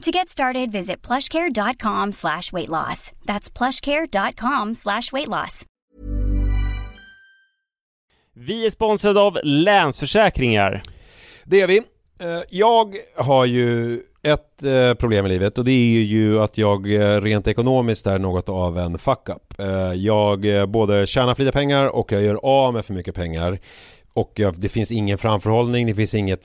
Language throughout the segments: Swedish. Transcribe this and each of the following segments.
To get started, visit plushcare.com slash weight loss. That's plushcare.com slash weight loss. Vi är sponsrade av Länsförsäkringar. Det är vi. Eh, Jag har ju ett eh, problem i livet och det är ju att jag eh, rent ekonomiskt är något av en fuck-up. Jag både tjänar för lite pengar och jag gör av med för mycket pengar. Och det finns ingen framförhållning, det finns inget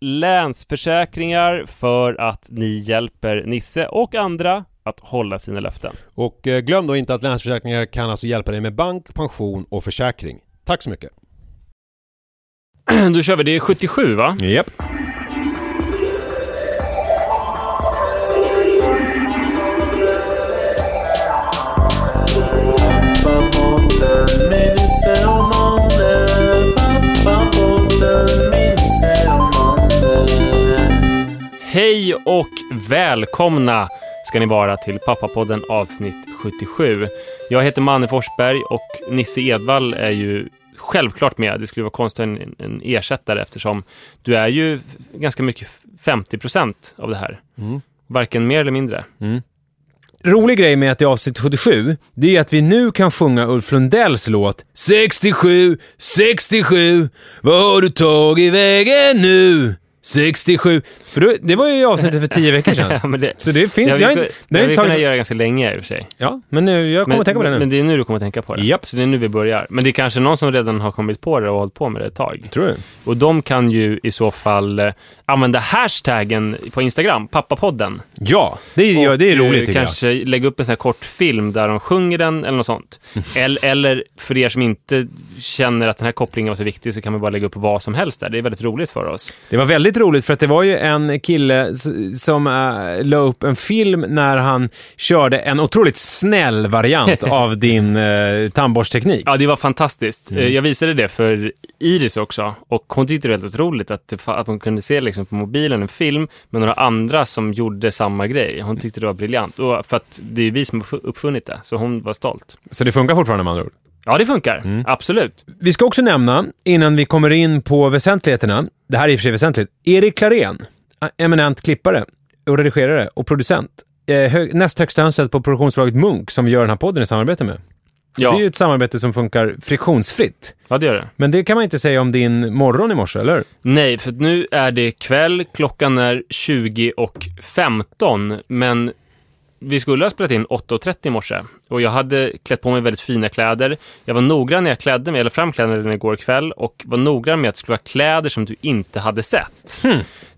Länsförsäkringar för att ni hjälper Nisse och andra att hålla sina löften. Och eh, glöm då inte att Länsförsäkringar kan alltså hjälpa dig med bank, pension och försäkring. Tack så mycket! Då kör vi, det är 77 va? Japp. Pappapodden Hej och välkomna ska ni vara till Pappapodden avsnitt 77. Jag heter Manne Forsberg och Nisse Edvall är ju självklart med. Det skulle vara konstigt en, en ersättare eftersom du är ju ganska mycket 50% av det här. Mm. Varken mer eller mindre. rolig grej med att det är avsnitt 77, det är att vi nu kan sjunga Ulf Lundells låt 67, 67, vad har du tagit vägen nu? 67. För då, det var ju avsnittet för tio veckor sedan. Ja, det, Så det finns... det har vi, inte- det har vi kunnat göra ganska länge i och för sig. Ja, men nu, jag kommer Men, att tänka på det nu. men det är nu du kommer att tänka på det. Japp. Så det är nu vi börjar. Men det är kanske någon som redan har kommit på det och hållit på med det ett tag. Tror du? Och de kan ju i så fall eh, använda hashtaggen på Instagram, pappapodden. Ja, det är, ja, det är Och, roligt eh, tycker jag. kanske lägga upp en sån här kort film där de sjunger den eller något sånt. eller, eller för er som inte känner att den här kopplingen var så viktig så kan man bara lägga upp vad som helst där. Det är väldigt roligt för oss. Det var väldigt roligt för att det var ju en kille som uh, la upp en film när han körde en otroligt snäll variant av din uh, tandborstteknik. Ja, det var fantastiskt. Mm. Eh, Jag visade det för Iris också och hon tyckte det var väldigt otroligt att, att man kunde se liksom på mobilen en film med några andra som gjorde samma grej. Hon tyckte det var briljant. Och för att det är vi som har uppfunnit det, så hon var stolt. Så det funkar fortfarande med andra ord. Ja, det funkar. Mm. Absolut. Vi ska också nämna, innan vi kommer in på väsentligheterna, det här är i och för sig väsentligt, Erik Klarén, eminent klippare och redigerare och producent. Eh, näst högsta hönset på produktionsbolaget Munk som vi gör den här podden i samarbete med. Ja. Det är ju ett samarbete som funkar friktionsfritt. Ja, det gör det. Men det kan man inte säga om din morgon i morse, eller? Nej, för nu är det kväll, klockan är 20 och 15, men vi skulle ha spelat in 8.30 i morse och jag hade klätt på mig väldigt fina kläder. Jag var noggrann när jag klädde mig, eller fram kläderna igår kväll och var noggrann med att det skulle vara kläder som du inte hade sett.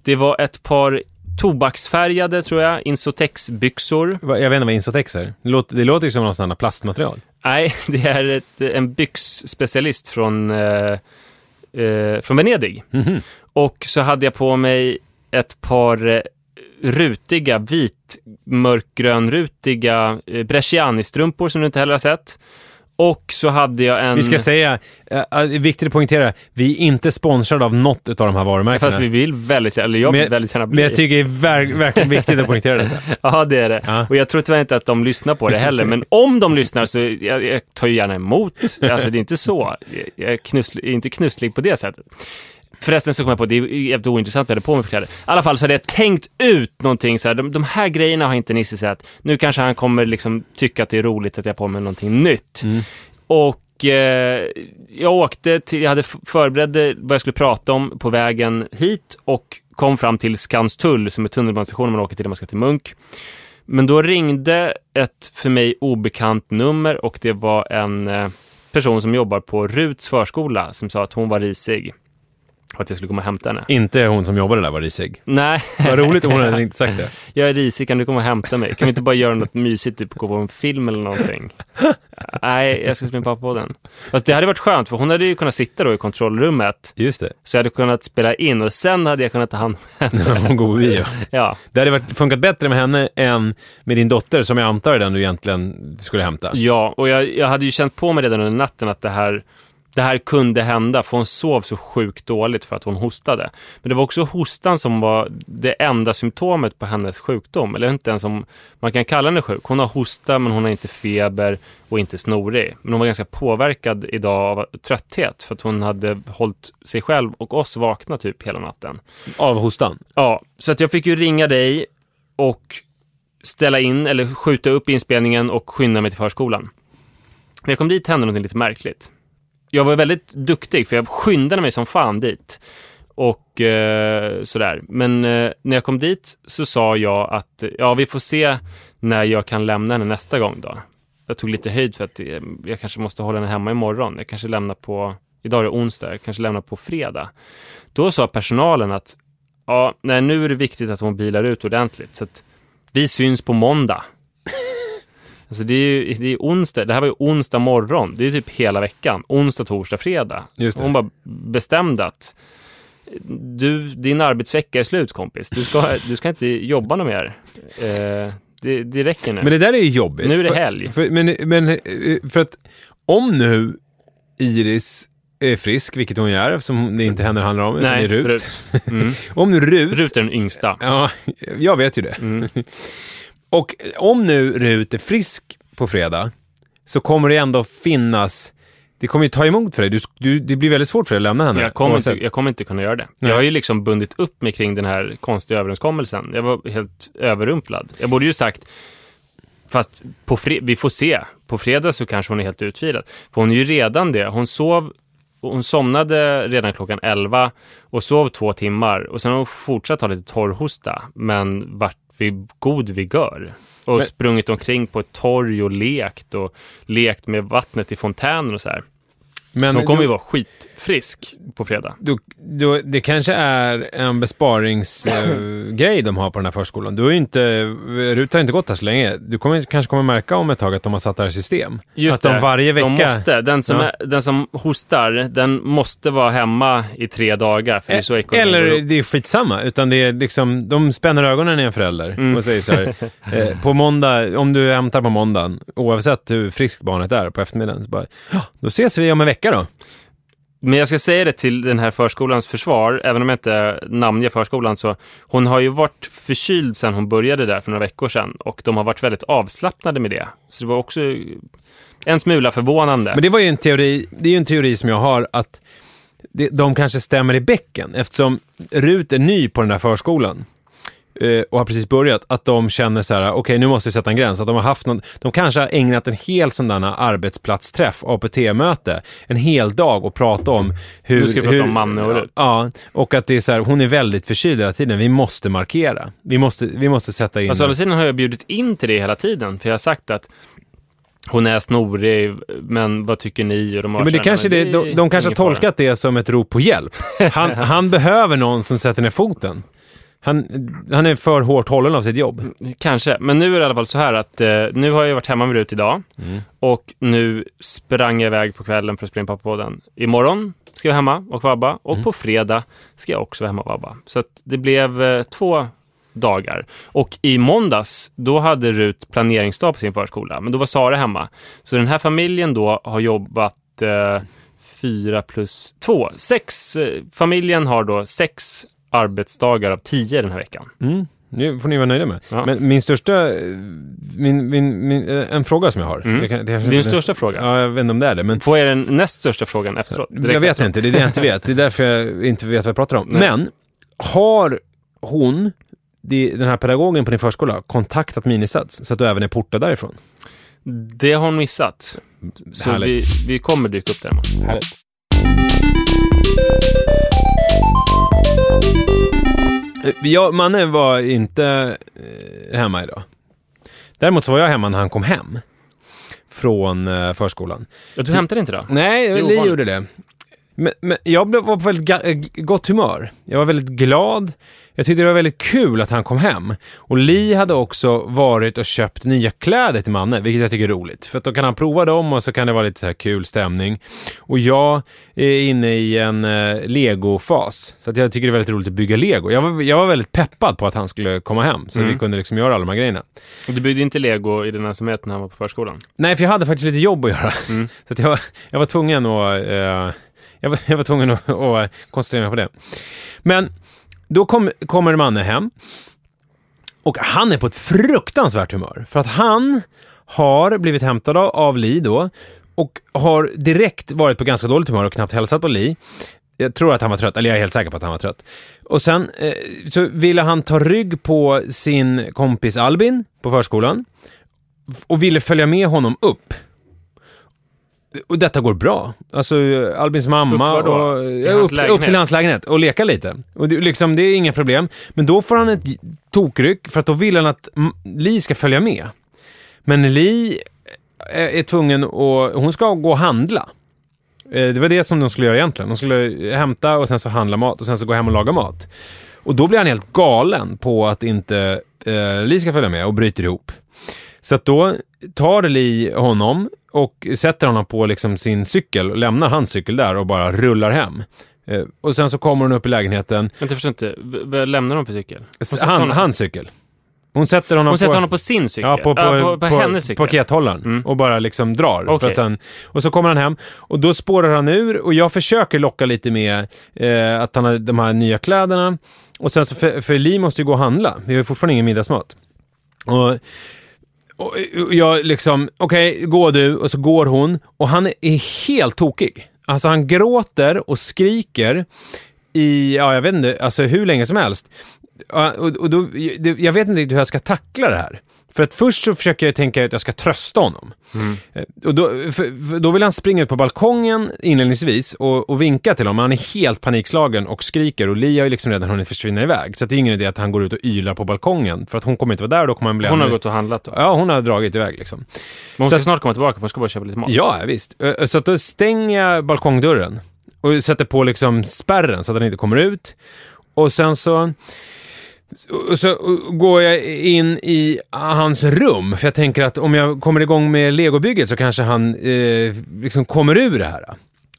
Det var ett par tobaksfärgade, tror jag, Insotex-byxor. Jag vet inte vad Insotex är. Det låter, det låter ju som någon sån här plastmaterial. Nej, det är ett, en byxspecialist från, eh, eh, från Venedig. Och så hade jag på mig ett par eh, rutiga, vit, mörkgrönrutiga eh, Bresciani-strumpor som du inte heller har sett. Och så hade jag en... Vi ska säga, äh, det är viktigt att poängtera, vi är inte sponsrade av något av de här varumärkena. Fast vi vill väldigt, eller jag vill Men- väldigt gärna bli. Men jag tycker det är ver- verkligen viktigt att poängtera det. Ja, det är det. Ja. Och jag tror tyvärr inte att de lyssnar på det heller. Men om de lyssnar så jag, jag tar ju gärna emot. Alltså det är inte så. Jag- Jag är, knusslig, jag är inte knusslig på det sättet. Förresten så kom jag på, det är jävligt ointressant vad jag hade på mig för kläder. I alla fall så hade jag tänkt ut någonting så här, de, de här grejerna har inte Nisse sett. Nu kanske han kommer liksom tycka att det är roligt att jag har på mig någonting nytt. Och eh, jag åkte till, jag hade förberedde vad jag skulle prata om på vägen hit och kom fram till Skanstull som är tunnelbanestationen man åker till när man ska till Munk. Men då ringde ett för mig obekant nummer och det var en eh, person som jobbar på Ruts förskola som sa att hon var risig. Att jag skulle komma och hämta henne. Inte hon som jobbade där var risig. Nej, Vad roligt om hon hade inte sagt det. jag är risig, kan du komma och hämta mig? Kan vi inte bara göra något mysigt, typ gå på en film eller någonting? Nej, jag ska springa pappa på den. Fast det hade varit skönt, för hon hade ju kunnat sitta då i kontrollrummet, Just det. så jag hade kunnat spela in och sen hade jag kunnat ta hand om henne. Hon går på bio. Ja, Det hade varit, funkat bättre med henne än med din dotter som jag antar är den du egentligen skulle hämta. ja och jag, jag hade ju känt på mig redan under natten att det här, det här kunde hända, för hon sov så sjukt dåligt för att hon hostade. Men det var också hostan som var det enda symptomet på hennes sjukdom, eller inte ens om man kan kalla henne sjuk. Hon har hosta, men hon har inte feber och inte snorig. Men hon var ganska påverkad idag av trötthet, för att hon hade hållit sig själv och oss vakna typ hela natten. Av hostan. Ja, så att jag fick ju ringa dig och ställa in, eller skjuta upp inspelningen och skynda mig till förskolan. När jag kom dit hände något lite märkligt. Jag var väldigt duktig, för jag skyndade mig som fan dit. Och eh, sådär. Men eh, när jag kom dit så sa jag att eh, ja, vi får se när jag kan lämna henne nästa gång då. Jag tog lite höjd för att eh, jag kanske måste hålla henne hemma imorgon. Jag kanske lämnar på, idag är det onsdag, jag kanske lämnar på fredag. Då sa personalen att ja, nej, nu är det viktigt att hon bilar ut ordentligt. Så att vi syns på måndag. Alltså det är ju det är onsdag, det här var ju onsdag morgon. Det är typ hela veckan. Onsdag, torsdag, fredag. Hon bara bestämde att du, din arbetsvecka är slut kompis. Du ska, du ska inte jobba något mer. Eh, det, det räcker nu. Men det där är ju jobbigt. Nu är det För- helg. För, men, men eh, för att om nu Iris är frisk, vilket hon är eftersom det inte henne det handlar om, utan det är Rut. Rut. Mm. Om nu Rut... Rut är den yngsta. Ja, jag vet ju det. Mm. Och om nu Rut är frisk på fredag, så kommer det ändå finnas... Det kommer ju ta emot för dig. Du, du, det blir väldigt svårt för dig att lämna henne. Jag kommer, inte, jag kommer inte kunna göra det. Nej. Jag har ju liksom bundit upp mig kring den här konstiga överenskommelsen. Jag var helt överrumplad. Jag borde ju sagt, fast på fre- vi får se. På fredag så kanske hon är helt utvilad. För hon är ju redan det. Hon sov, hon somnade redan klockan 11 och sov två timmar. Och sen har hon fortsatt ha lite torrhosta, men varit vid god vigör. Och Men- sprungit omkring på ett torg och lekt och lekt med vattnet i fontänen och så här. Men så hon kommer ju vara skitfrisk på fredag. Du, du, det kanske är en besparingsgrej de har på den här förskolan. Du har ju inte, Rut har inte gått här så länge. Du kommer, kanske kommer märka om ett tag att de har satt det här i system. Just att de det. varje vecka... De måste. Den som, Ja. är, den som hostar, den måste vara hemma i tre dagar. För det är så ekonomin går Eller det är skitsamma, utan det är liksom, de spänner ögonen i en förälder Mm. och säger så här, eh, på måndag, om du hämtar på måndagen, oavsett hur friskt barnet är på eftermiddagen, så bara, ja, då ses vi om en vecka då. Men jag ska säga det till den här förskolans försvar, även om jag inte namnger förskolan, så hon har ju varit förkyld sedan hon började där för några veckor sedan. Och de har varit väldigt avslappnade med det. Så det var också en smula förvånande. Men det var ju en teori, det är ju en teori som jag har att de kanske stämmer i bäcken eftersom Rut är ny på den där förskolan och har precis börjat, att de känner så här, okej nu måste vi sätta en gräns. Att de har haft någon, de kanske har ägnat en hel sån där arbetsplatsträff, APT-möte, en hel dag och prata om hur... Nu ska vi prata om Manne och Rut. Ja, och att det är så här, hon är väldigt förkyld hela tiden. Vi måste markera. Vi måste, vi måste sätta in... Alltså, andra sidan har jag bjudit in till det hela tiden, för jag har sagt att hon är snorig, men vad tycker ni? Och de Ja, men det kanske det, de, de kanske har tolkat det som ett rop på hjälp. Han, han behöver någon som sätter ner foten. Han, han är för hårt hållen av sitt jobb. Kanske, men nu är det i alla fall så här att eh, nu har jag varit hemma med Rut idag Mm. och nu sprang jag iväg på kvällen för att spela in pappapodden. Imorgon ska jag vara hemma och vabba Mm. och på fredag ska jag också vara hemma och vabba. Så att det blev eh, två dagar. Och i måndags, då hade Rut planeringsdag på sin förskola, men då var Sara hemma. Så den här familjen då har jobbat eh, fyra plus två, sex. Eh, familjen har då sex arbetsdagar av tio den här veckan. Mm. Det får ni vara nöjda med. Ja. Men min största... eh, Min, min, min, eh, en fråga som jag har. Mm. Jag kan- det kanske Din största fråga? Ja, jag vet inte om det är det, men... Får jag den näst största frågan efteråt? Jag vet efteråt. inte, det är det jag inte vet. Det är därför jag inte vet vad jag pratar om. Nej. Men, har hon, den här pedagogen på din förskola, kontaktat Minisats så att du även är portad därifrån? Det har hon missat. Så vi, Härligt. vi kommer dyka upp där. Härligt. Jag, Manne var inte eh, hemma idag. Däremot så var jag hemma när han kom hem från eh, förskolan. Ja, du hämtade inte då? Nej, Li gjorde det. Men, men jag blev- var på väldigt eh, gott humör. Jag var väldigt glad. Jag tyckte det var väldigt kul att han kom hem. Och Li hade också varit och köpt nya kläder till Manne, vilket jag tycker är roligt. För att då kan han prova dem och så kan det vara lite så här kul stämning. Och jag är inne i en eh, Lego-fas. Så att jag tycker det är väldigt roligt att bygga Lego. Jag var, jag var väldigt peppad på att han skulle komma hem, så Mm. vi kunde liksom göra alla de här grejerna. Och Du byggde inte lego i den ensamheten när han var på förskolan? Nej, för jag hade faktiskt lite jobb att göra. Mm. Så att jag, var, jag var tvungen att... Eh, jag, var, jag var tvungen att, att koncentrera mig på det. Men då kom, kommer Manne hem. Och han är på ett fruktansvärt humör. För att han har blivit hämtad av, av Li då. Och har direkt varit på ganska dåligt humör och knappt hälsat på Li. Jag tror att han var trött, eller jag är helt säker på att han var trött. Och sen eh, så ville han ta rygg på sin kompis Albin på förskolan och ville följa med honom upp. Och detta går bra. Alltså Albins mamma Upp var då? och, ja, upp, upp till hans lägenhet och leka lite. Och det, liksom, det är inga problem. Men då får han ett tokryck för att då vill han att Li ska följa med. Men Li är, är tvungen att, hon ska gå och handla. Eh, Det var det som de skulle göra egentligen. De skulle hämta och sen så handla mat och sen så gå hem och laga mat. Och då blir han helt galen på att inte eh, Li ska följa med och bryter ihop. Så att då tar Li honom och sätter honom på liksom sin cykel och lämnar hans cykel där och bara rullar hem. Eh, och sen så kommer hon upp i lägenheten. Vänta, jag förstår inte. Vad lämnar de för cykel? Hon Han, hans cykel. Hon sätter honom Hon sätter på... honom på sin cykel? Ja, på, på, Ja, på, på, hennes cykel? pakethållaren Mm. och bara liksom drar. Att han, och så kommer han hem och då spårar han ur och jag försöker locka lite med eh, att han har de här nya kläderna. Och sen så, för, för Li måste ju gå och handla. Vi har ju fortfarande ingen middagsmat. Och, och, och jag liksom, okej, gå du. Och så går hon. Och han är helt tokig. Alltså han gråter och skriker i, ja jag vet inte, alltså hur länge som helst. Och, och då, jag vet inte riktigt hur jag ska tackla det här. För att först så försöker jag tänka att jag ska trösta honom. Eh, Och då, för, för då vill han springa ut på balkongen inledningsvis och, och vinka till honom. Han är helt panikslagen och skriker och Li har ju liksom redan hunnit försvinna iväg. Så det är ingen idé att han går ut och ylar på balkongen. För att hon kommer inte vara där och då kommer han bli Hon har gått och handlat då? Ja, hon har dragit iväg liksom. Men hon ska att- snart komma tillbaka för hon ska bara köpa lite mat. Ja, visst. Eh, Så att då stänger jag balkongdörren och sätter på liksom spärren så att den inte kommer ut. Och sen så, och så går jag in i hans rum, för jag tänker att om jag kommer igång med legobygget så kanske han eh, liksom kommer ur det här.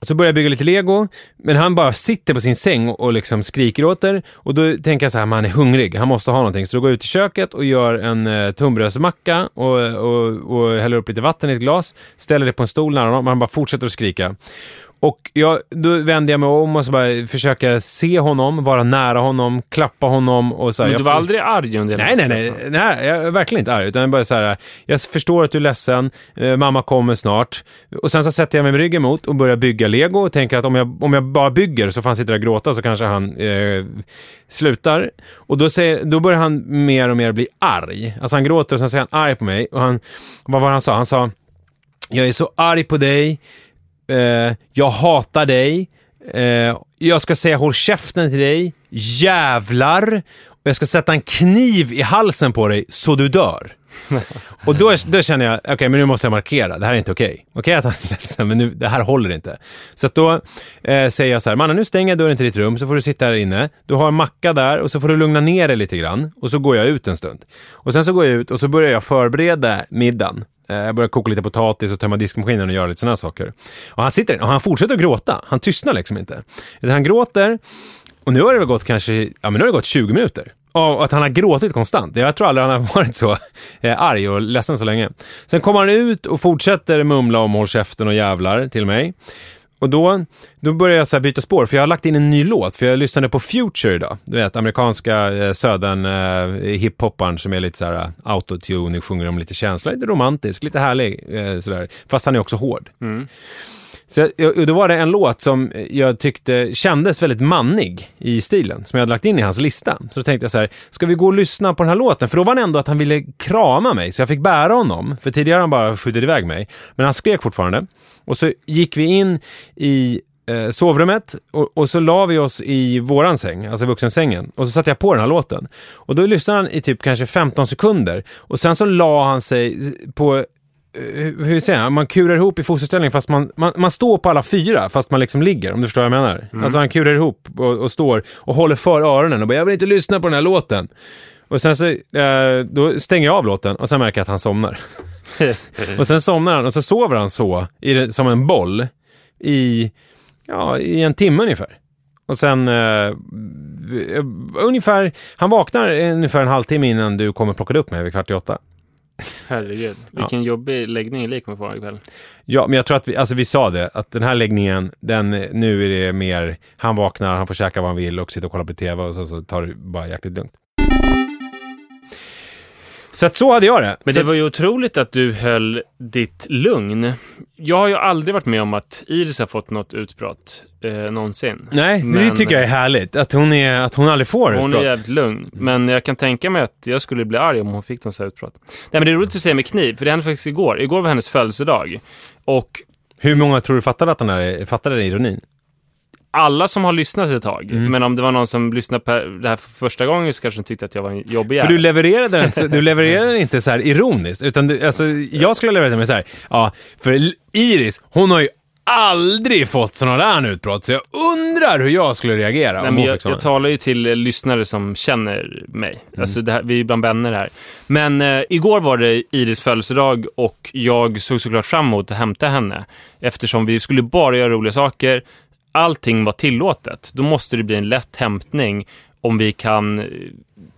Så börjar jag bygga lite lego, men han bara sitter på sin säng och liksom skriker åt det. Och då tänker jag så här, men han är hungrig, han måste ha någonting. Så då går jag ut i köket och gör en eh, tunnbrödsmacka och, och, och häller upp lite vatten i ett glas, ställer det på en stol nära honom, och han bara fortsätter att skrika. Och jag, då vänder jag mig om och så bara försöker se honom, vara nära honom, klappa honom och så här, Men du var får- aldrig arg under Nej, hela nej, nej, processen? nej, jag är verkligen inte arg, utan jag bara så här, jag förstår att du är ledsen, eh, mamma kommer snart. Och sen så sätter jag mig med ryggen mot och börjar bygga lego och tänker att om jag, om jag bara bygger så får han sitta där och gråta så kanske han eh, slutar. Och då, säger, då börjar han mer och mer bli arg. Alltså han gråter och sen säger han arg på mig. Och han, vad var det han sa? Han sa, jag är så arg på dig, eh, jag hatar dig, eh, jag ska säga håll käften till dig, jävlar, och jag ska sätta en kniv i halsen på dig så du dör. Och då, då känner jag, okej men nu måste jag markera, det här är inte okej. Okej att han är ledsen, men nu, det här håller inte. Så att då eh, säger jag så här, mannen nu stänger jag dörren till ditt rum så får du sitta här inne. Du har en macka där och så får du lugna ner dig lite grann. Och så går jag ut en stund. Och sen så går jag ut och så börjar jag förbereda middagen. Eh, jag börjar koka lite potatis och tömma diskmaskinen och göra lite sådana saker. Och han sitter och han fortsätter att gråta. Han tystnar liksom inte. Han gråter och nu har det väl gått kanske, ja men nu har det gått 20 minuter. Och att han har gråtit konstant. Jag tror aldrig han har varit så eh, arg och ledsen så länge. Sen kommer han ut och fortsätter mumla om håll käften och jävlar till mig. Och då, då började jag så här byta spår, för jag har lagt in en ny låt. För jag lyssnade på Future idag. Du vet, amerikanska eh, södern eh, hiphopparen som är lite så här eh, autotune, sjunger om lite känsla, lite romantisk, lite härlig. Eh, sådär. Fast han är också hård. Mm. Så jag, och då var det en låt som jag tyckte kändes väldigt mannig i stilen, som jag hade lagt in i hans lista. Så då tänkte jag så här, ska vi gå och lyssna på den här låten? För då var det ändå att han ville krama mig, så jag fick bära honom. För tidigare har han bara skjutit iväg mig. Men han skrek fortfarande. Och så gick vi in i eh, sovrummet och, och så la vi oss i våran säng, alltså vuxensängen. Och så satte jag på den här låten. Och då lyssnade han i typ kanske 15 sekunder. Och sen så la han sig på hur hur säger jag, man kurar ihop i fosterställning fast man, man, man står på alla fyra fast man liksom ligger, om du förstår vad jag menar. Alltså han kurar ihop och, och står och håller för öronen och bara “jag vill inte lyssna på den här låten”. Och sen så, eh, då stänger jag av låten och sen märker jag att han somnar. och sen somnar han och så sover han så, i som en boll, i, ja, i en timme ungefär. Och sen eh, ungefär, han vaknar ungefär en halvtimme innan du kommer plocka upp mig vid kvart i åtta. Herregud, vilken jobbig läggning Li kommer få ikväll. Ja, men jag tror att vi, alltså vi sa det, att den här läggningen, den, nu är det mer, han vaknar, han får käka vad han vill och sitta och kolla på tv och så, så tar det bara jäkligt lugnt. Så att så hade jag det. Men så det var ju otroligt att du höll ditt lugn. Jag har ju aldrig varit med om att Iris har fått något utbrott eh, någonsin. Nej, det Men- tycker jag är härligt. Att hon, är, att hon aldrig får Hon är utbrott. jävligt lugn. Men jag kan tänka mig att jag skulle bli arg om hon fick något sånt utbrott. Nej men det är roligt att säga med kniv, för det hände faktiskt igår. Igår var hennes födelsedag. Och Hur många tror du fattade, att den här, fattade den ironin? Alla som har lyssnat ett tag, Mm. men om det var någon som lyssnade på det här för första gången så kanske de tyckte att jag var en jobbig För du jävel. levererade den, du levererade den inte så här ironiskt, utan du, alltså, jag skulle leverera den med så här, ja, för Iris, hon har ju aldrig fått sådana där utbrott, så jag undrar hur jag skulle reagera Nej, men jag, jag talar ju till eh, lyssnare som känner mig. Mm. Alltså här, vi är ju bland vänner här. Men eh, igår var det Iris födelsedag och jag såg såklart fram emot att hämta henne. Eftersom vi skulle bara göra roliga saker. Allting var tillåtet. Då måste det bli en lätt hämtning om vi kan eh,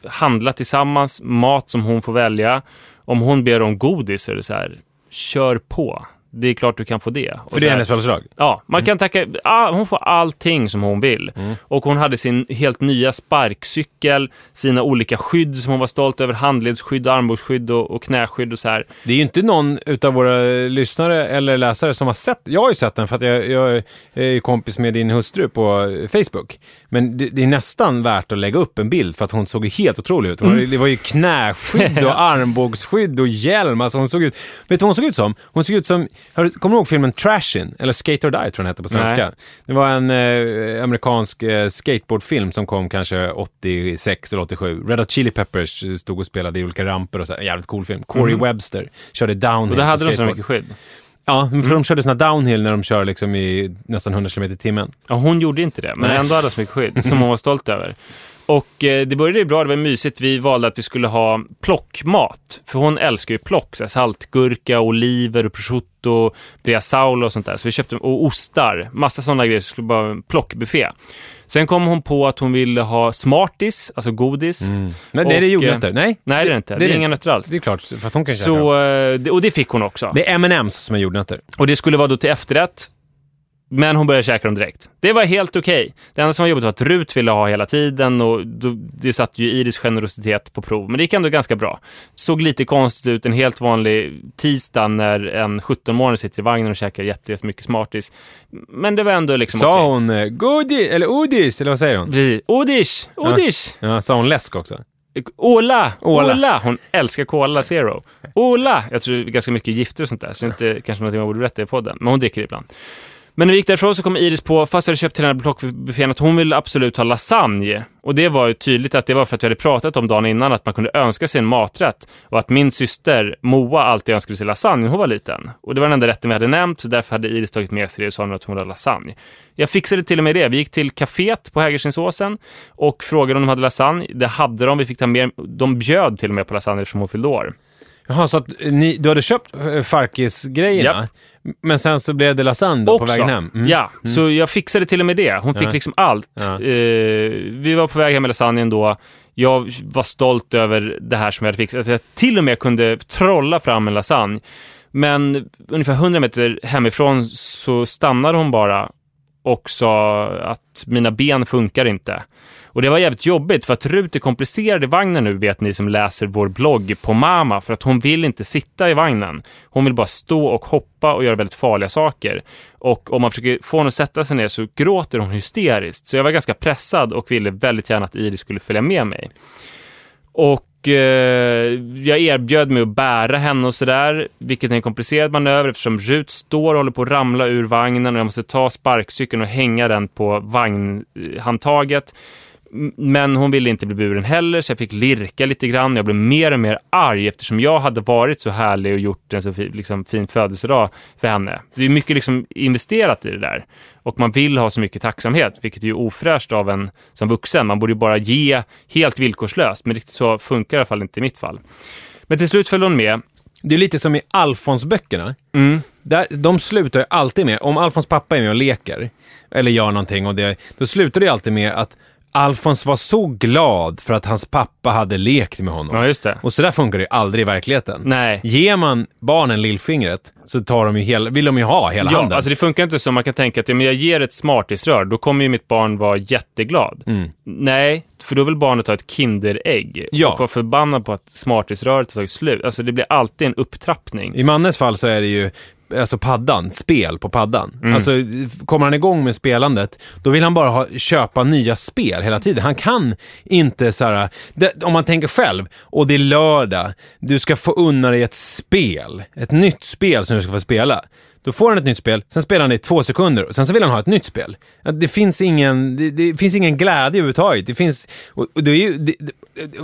handla tillsammans, mat som hon får välja. Om hon ber om godis är det så här, kör på. Det är klart du kan få det. Och För det är hennes födelsedag? Ja, man kan tacka... Ah, hon får allting som hon vill. Och hon hade sin helt nya sparkcykel, sina olika skydd som hon var stolt över. Handledsskydd, armbågsskydd och, och knäskydd och så här. Det är ju inte någon utav våra lyssnare eller läsare som har sett, jag har ju sett den för att jag, jag är kompis med din hustru på Facebook. Men det, det är nästan värt att lägga upp en bild för att hon såg ju helt otrolig ut. Hon, Mm. Det var ju knäskydd och armbågsskydd och hjälm. Alltså hon såg ut, vet du vad hon såg ut som? Hon såg ut som, du- kommer du ihåg filmen Trashin? Eller Skate or Die tror jag den hette på svenska. Nej. Det var en eh, amerikansk eh, skateboardfilm som kom kanske 86 eller 87. Red Hot Chili Peppers eh, stod och spelade i olika ramper och så. jävligt cool film. Corey Webster körde downhill. Och där hade de så mycket skydd. Ja, för de körde såna downhill när de kör liksom i nästan 100 km i timmen. Ja, hon gjorde inte det, men Nej. ändå hade hon så mycket skydd som hon var stolt över. Och eh, det började ju bra, det var mysigt. Vi valde att vi skulle ha plockmat. För hon älskar ju plock, så här, saltgurka, oliver, och prosciutto, bresaola och sånt där. Så vi köpte, och ostar, massa sådana grejer. Så det skulle vara en plockbuffé. Sen kom hon på att hon ville ha Smarties, alltså godis. Men nej, det är jordnötter. eh, Nej, Nej, det är det inte. Det, är inga nötter alls. Det är klart, för att hon kan. Så, eh, det- och det fick hon också. Det är M&M's som är jordnötter. Och det skulle vara då till efterrätt. Men hon började käka dem direkt. Det var helt okej. Det enda som var jobbigt var att Rut ville ha hela tiden och det satte ju Iris generositet på prov. Men det gick ändå ganska bra. Såg lite konstigt ut en helt vanlig tisdag när en 17-åring sitter i vagnen och käkar jätte- jättemycket Smarties. Men det var ändå liksom Sa okej. hon eh, godis, eller odis, eller vad säger hon? Precis. Odish! Odish! Ja, sa hon läsk också? Ola! Ola. Ola! Hon älskar Cola Zero. Ola! Jag tror det är ganska mycket gifter och sånt där, så det är inte kanske någonting man borde berätta i podden. Men hon dricker det ibland. Men när vi gick därifrån så kom Iris på, fast jag hade köpt till henne blockbuffén, att hon ville absolut ha lasagne. Och det var ju tydligt att det var för att vi hade pratat om dagen innan att man kunde önska sig en maträtt. Och att min syster Moa alltid önskade sig lasagne när hon var liten. Och det var den enda rätten vi hade nämnt, så därför hade Iris tagit med sig det och sa att hon ville ha lasagne. Jag fixade till och med det. Vi gick till kaféet på Hägerstensåsen och frågade om de hade lasagne. Det hade de, vi fick ta med, de bjöd till och med på lasagne eftersom hon fyllde år. Jaha, så att ni, du hade köpt eh, Farkis-grejerna, men sen så blev det lasagne då på Också. vägen hem? Mm. Ja, så jag fixade till och med det. Hon fick Ja. liksom allt. Ja. Eh, vi var på väg hem med lasagnen då. Jag var stolt över det här som jag hade fixat. Att jag till och med kunde trolla fram en lasagne. Men ungefär 100 meter hemifrån så stannade hon bara och sa att mina ben funkar inte. Och det var jävligt jobbigt för att Rut är komplicerad i vagnen nu, vet ni som läser vår blogg på Mama, för att hon vill inte sitta i vagnen. Hon vill bara stå och hoppa och göra väldigt farliga saker. Och om man försöker få henne att sätta sig ner så gråter hon hysteriskt. Så jag var ganska pressad och ville väldigt gärna att Iris skulle följa med mig. Och eh, jag erbjöd mig att bära henne och sådär, vilket är en komplicerad manöver eftersom Rut står och håller på att ramla ur vagnen och jag måste ta sparkcykeln och hänga den på vagnhandtaget. Men hon ville inte bli buren heller, så jag fick lirka lite grann. Jag blev mer och mer arg eftersom jag hade varit så härlig och gjort en så fi, liksom, fin födelsedag för henne. Det är mycket liksom investerat i det där. Och man vill ha så mycket tacksamhet, vilket är ju ofräscht av en som vuxen. Man borde ju bara ge helt villkorslöst, men riktigt så funkar det i alla fall inte i mitt fall. Men till slut följde hon med. Det är lite som i Alfons-böckerna. Mm. Där, de slutar ju alltid med, om Alfons pappa är med och leker, eller gör någonting, och det, då slutar det alltid med att Alfons var så glad för att hans pappa hade lekt med honom. Ja, just det. Och så där funkar det ju aldrig i verkligheten. Nej. Ger man barnen lillfingret så tar de ju hela, vill de ju ha hela Ja, handen. alltså det funkar inte så man kan tänka att ja, men jag ger ett smartisrör, då kommer ju mitt barn vara jätteglad. Mm. Nej, för då vill barnet ha ett Kinderägg Ja. och vara förbannad på att smartisröret har tagit slut. Alltså det blir alltid en upptrappning. I Mannes fall så är det ju alltså paddan, spel på paddan. Mm. Alltså kommer han igång med spelandet, då vill han bara ha, köpa nya spel hela tiden. Han kan inte så här, det, om man tänker själv, och det är lördag, du ska få unna dig ett spel, ett nytt spel som du ska få spela. Då får han ett nytt spel, sen spelar han det i två sekunder och sen så vill han ha ett nytt spel. Att Det finns ingen, det, det finns ingen glädje överhuvudtaget. Det finns, och, och det är ju, det, det,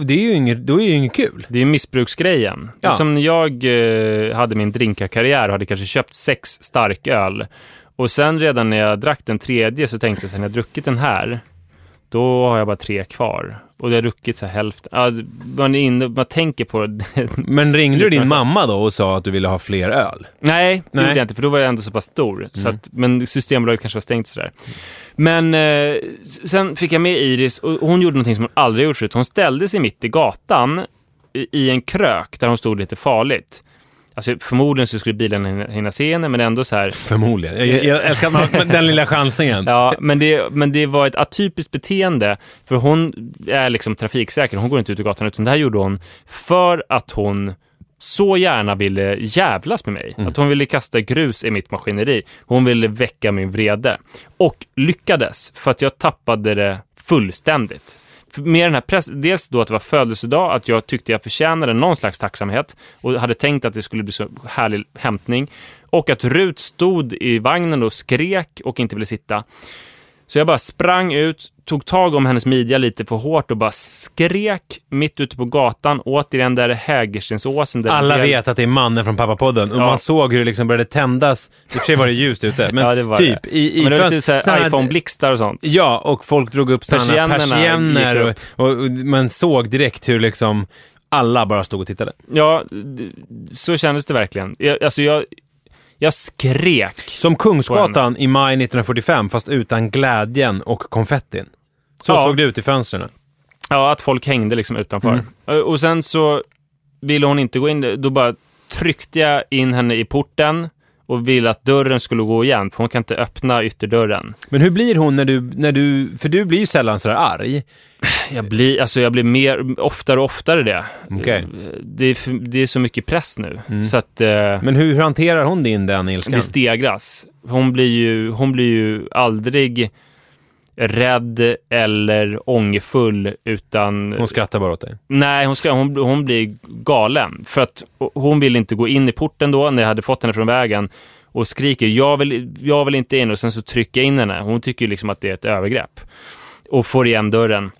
det är ju inget, då är ju inget kul. Det är missbruksgrejen. Ja. som när jag eh, hade min drinkarkarriär och hade kanske köpt sex starköl. Och sen redan när jag drack den tredje så tänkte jag när jag druckit den här, då har jag bara tre kvar. Och jag har druckit så här hälften. Alltså, man, är inne, man tänker på det. Men ringde du din mamma då och sa att du ville ha fler öl? Nej, det Nej. gjorde jag inte, för då var jag ändå så pass stor. Så att, men Systembolaget kanske var stängt sådär. Men eh, sen fick jag med Iris och hon gjorde någonting som hon aldrig gjort förut. Hon ställde sig mitt i gatan i en krök där hon stod lite farligt. Alltså förmodligen så skulle bilen hinna, se henne, men ändå så här. Förmodligen. Jag, jag älskar man, men den lilla chansningen. Ja, men det, men det var ett atypiskt beteende, för hon är liksom trafiksäker. Hon går inte ut i gatan, utan det här gjorde hon för att hon så gärna ville jävlas med mig. Att hon ville kasta grus i mitt maskineri. Hon ville väcka min vrede. Och lyckades, för att jag tappade det fullständigt. Med den här press, dels då att det var födelsedag, att jag tyckte jag förtjänade någon slags tacksamhet och hade tänkt att det skulle bli så härlig hämtning. Och att Rut stod i vagnen och skrek och inte ville sitta. Så jag bara sprang ut, tog tag om hennes midja lite för hårt och bara skrek mitt ute på gatan. Återigen, där är Hägerstensåsen. Där Alla vet att det är mannen från Pappapodden och Ja. man såg hur det liksom började tändas. I och för sig var det ljust ute, men ja, typ det. i, i Men det var typ såhär iPhone-blixtar och sånt. Ja, och folk drog upp sådana persienner och, och, och man såg direkt hur liksom alla bara stod och tittade. Ja, så kändes det verkligen. Jag, alltså jag, jag skrek. Som Kungsgatan i maj 1945, fast utan glädjen och konfettin. Så Ja. såg det ut i fönstren. Ja, att folk hängde liksom utanför. Mm. Och- Och sen så ville hon inte gå in, då bara tryckte jag in henne i porten och ville att dörren skulle gå igen, för hon kan inte öppna ytterdörren. Men hur blir hon när du, när du, för du blir ju sällan sådär arg. Jag blir, alltså jag blir mer, oftare och oftare det. Okej. Det, är, det är så mycket press nu, så att eh, Men hur, hur hanterar hon din den ilskan? det stegras. Hon blir ju, hon blir ju aldrig rädd eller ångerfull, utan... Hon skrattar bara åt dig. Nej, hon, ska, hon, hon blir galen. För att hon vill inte gå in i porten då, när jag hade fått henne från vägen. och skriker jag vill, jag vill inte in och sen så trycker jag in henne. Hon tycker liksom att det är ett övergrepp. Och får igen dörren.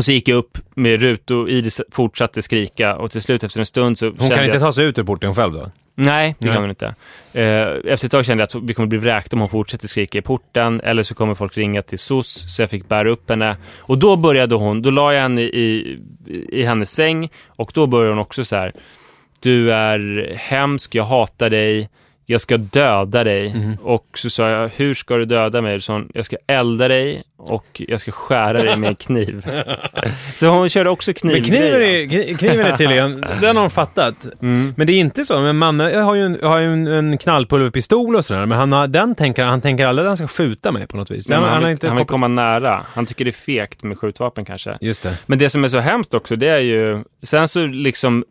Och så gick jag upp med Rut och Iris fortsatte skrika och till slut efter en stund så Hon kan inte att, ta sig ut ur porten själv då? Nej, det Nej. kan hon inte. Eh, Efter ett tag kände jag att vi kommer bli vräkta om hon fortsätter skrika i porten eller så kommer folk ringa till SOS så jag fick bära upp henne. Och då började hon, då la jag henne i, i hennes säng och då började hon också så här. Du är hemsk, jag hatar dig, jag ska döda dig. Mhm. Och så sa jag, hur ska du döda mig? Så hon, jag ska elda dig och jag ska skära dig med en kniv. så hon körde också kniv. Men kniven är, kni- kniven är tydligen, den har de fattat. Mm. Men det är inte så. Men Manne har ju en, har ju en, en knallpulverpistol och sådär, men han, har, den tänker, han tänker aldrig att han ska skjuta mig på något vis. Den, han, har vill, inte han vill komma nära. Han tycker det är fegt med skjutvapen kanske. Just det. Men det som är så hemskt också, det är ju... Sen så liksom...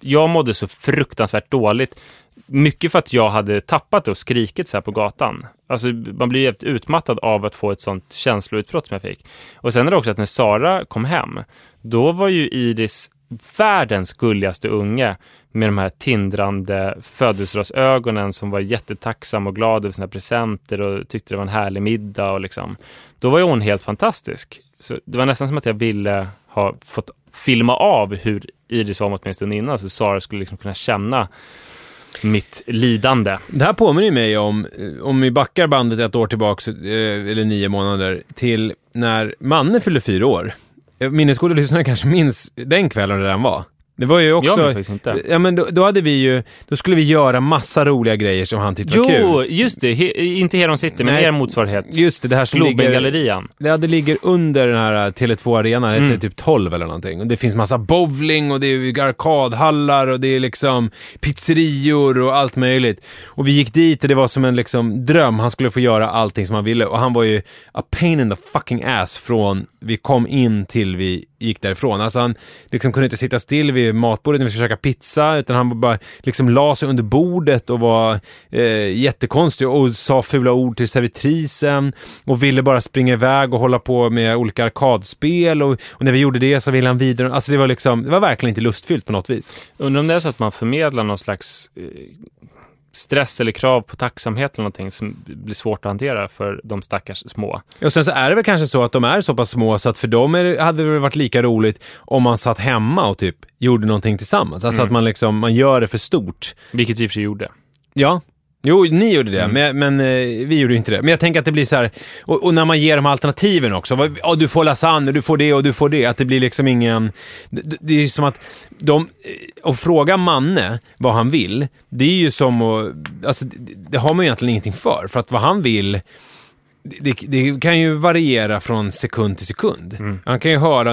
Jag mådde så fruktansvärt dåligt. Mycket för att jag hade tappat det och skrikit så här på gatan. Alltså, man blir ju helt utmattad av att få ett sånt känsloutbrott som jag fick. Och sen är det också att när Sara kom hem, då var ju Iris världens gulligaste unge med de här tindrande födelsedagsögonen som var jättetacksam och glad över sina presenter och tyckte det var en härlig middag. Och liksom. Då var ju hon helt fantastisk. Så det var nästan som att jag ville ha fått filma av hur Iris var mot mig en stund innan så Sara skulle liksom kunna känna mitt lidande. Det här påminner mig om, om vi backar bandet ett år tillbaks, eh, eller nio månader, till när Manne fyllde fyra år. Eh, minnesgoda lyssnare kanske minns den kvällen det den var. Det var ju också... Jag faktiskt inte. Ja, men då, då hade vi ju, då skulle vi göra massa roliga grejer som han tyckte var kul. Jo, just det. He, inte Heron City, men Nej, er motsvarighet. Just det, det här som ligger... Globengallerian. Ja, det ligger under den här eh, Tele2 arenan, det Mm. heter typ 12 eller någonting. Och det finns massa bowling och det är arkadhallar och det är liksom pizzerior och allt möjligt. Och vi gick dit och det var som en liksom dröm. Han skulle få göra allting som han ville och han var ju a pain in the fucking ass från vi kom in till vi gick därifrån. Alltså han liksom kunde inte sitta still vid matbordet när vi skulle käka pizza, utan han bara liksom la sig under bordet och var eh, jättekonstig och sa fula ord till servitrisen och ville bara springa iväg och hålla på med olika arkadspel och, och när vi gjorde det så ville han vidare. Alltså det var liksom, det var verkligen inte lustfyllt på något vis. Undrar om det är så att man förmedlar någon slags eh, stress eller krav på tacksamhet eller någonting som blir svårt att hantera för de stackars små. Och sen så är det väl kanske så att de är så pass små så att för dem det- hade det väl varit lika roligt om man satt hemma och typ gjorde någonting tillsammans. Alltså att man liksom, man gör det för stort. Vilket vi i och för sig gjorde. Ja. Jo, ni gjorde det, Mm. men, men eh, vi gjorde inte det. Men jag tänker att det blir så här, och, och när man ger de alternativen också, vad, ja, du får lasagne, du får det och du får det, att det blir liksom ingen... Det, det är som att de... Och fråga Manne vad han vill, det är ju som att... Alltså, det, det har man ju egentligen ingenting för, för att vad han vill, det, det kan ju variera från sekund till sekund. Han kan ju höra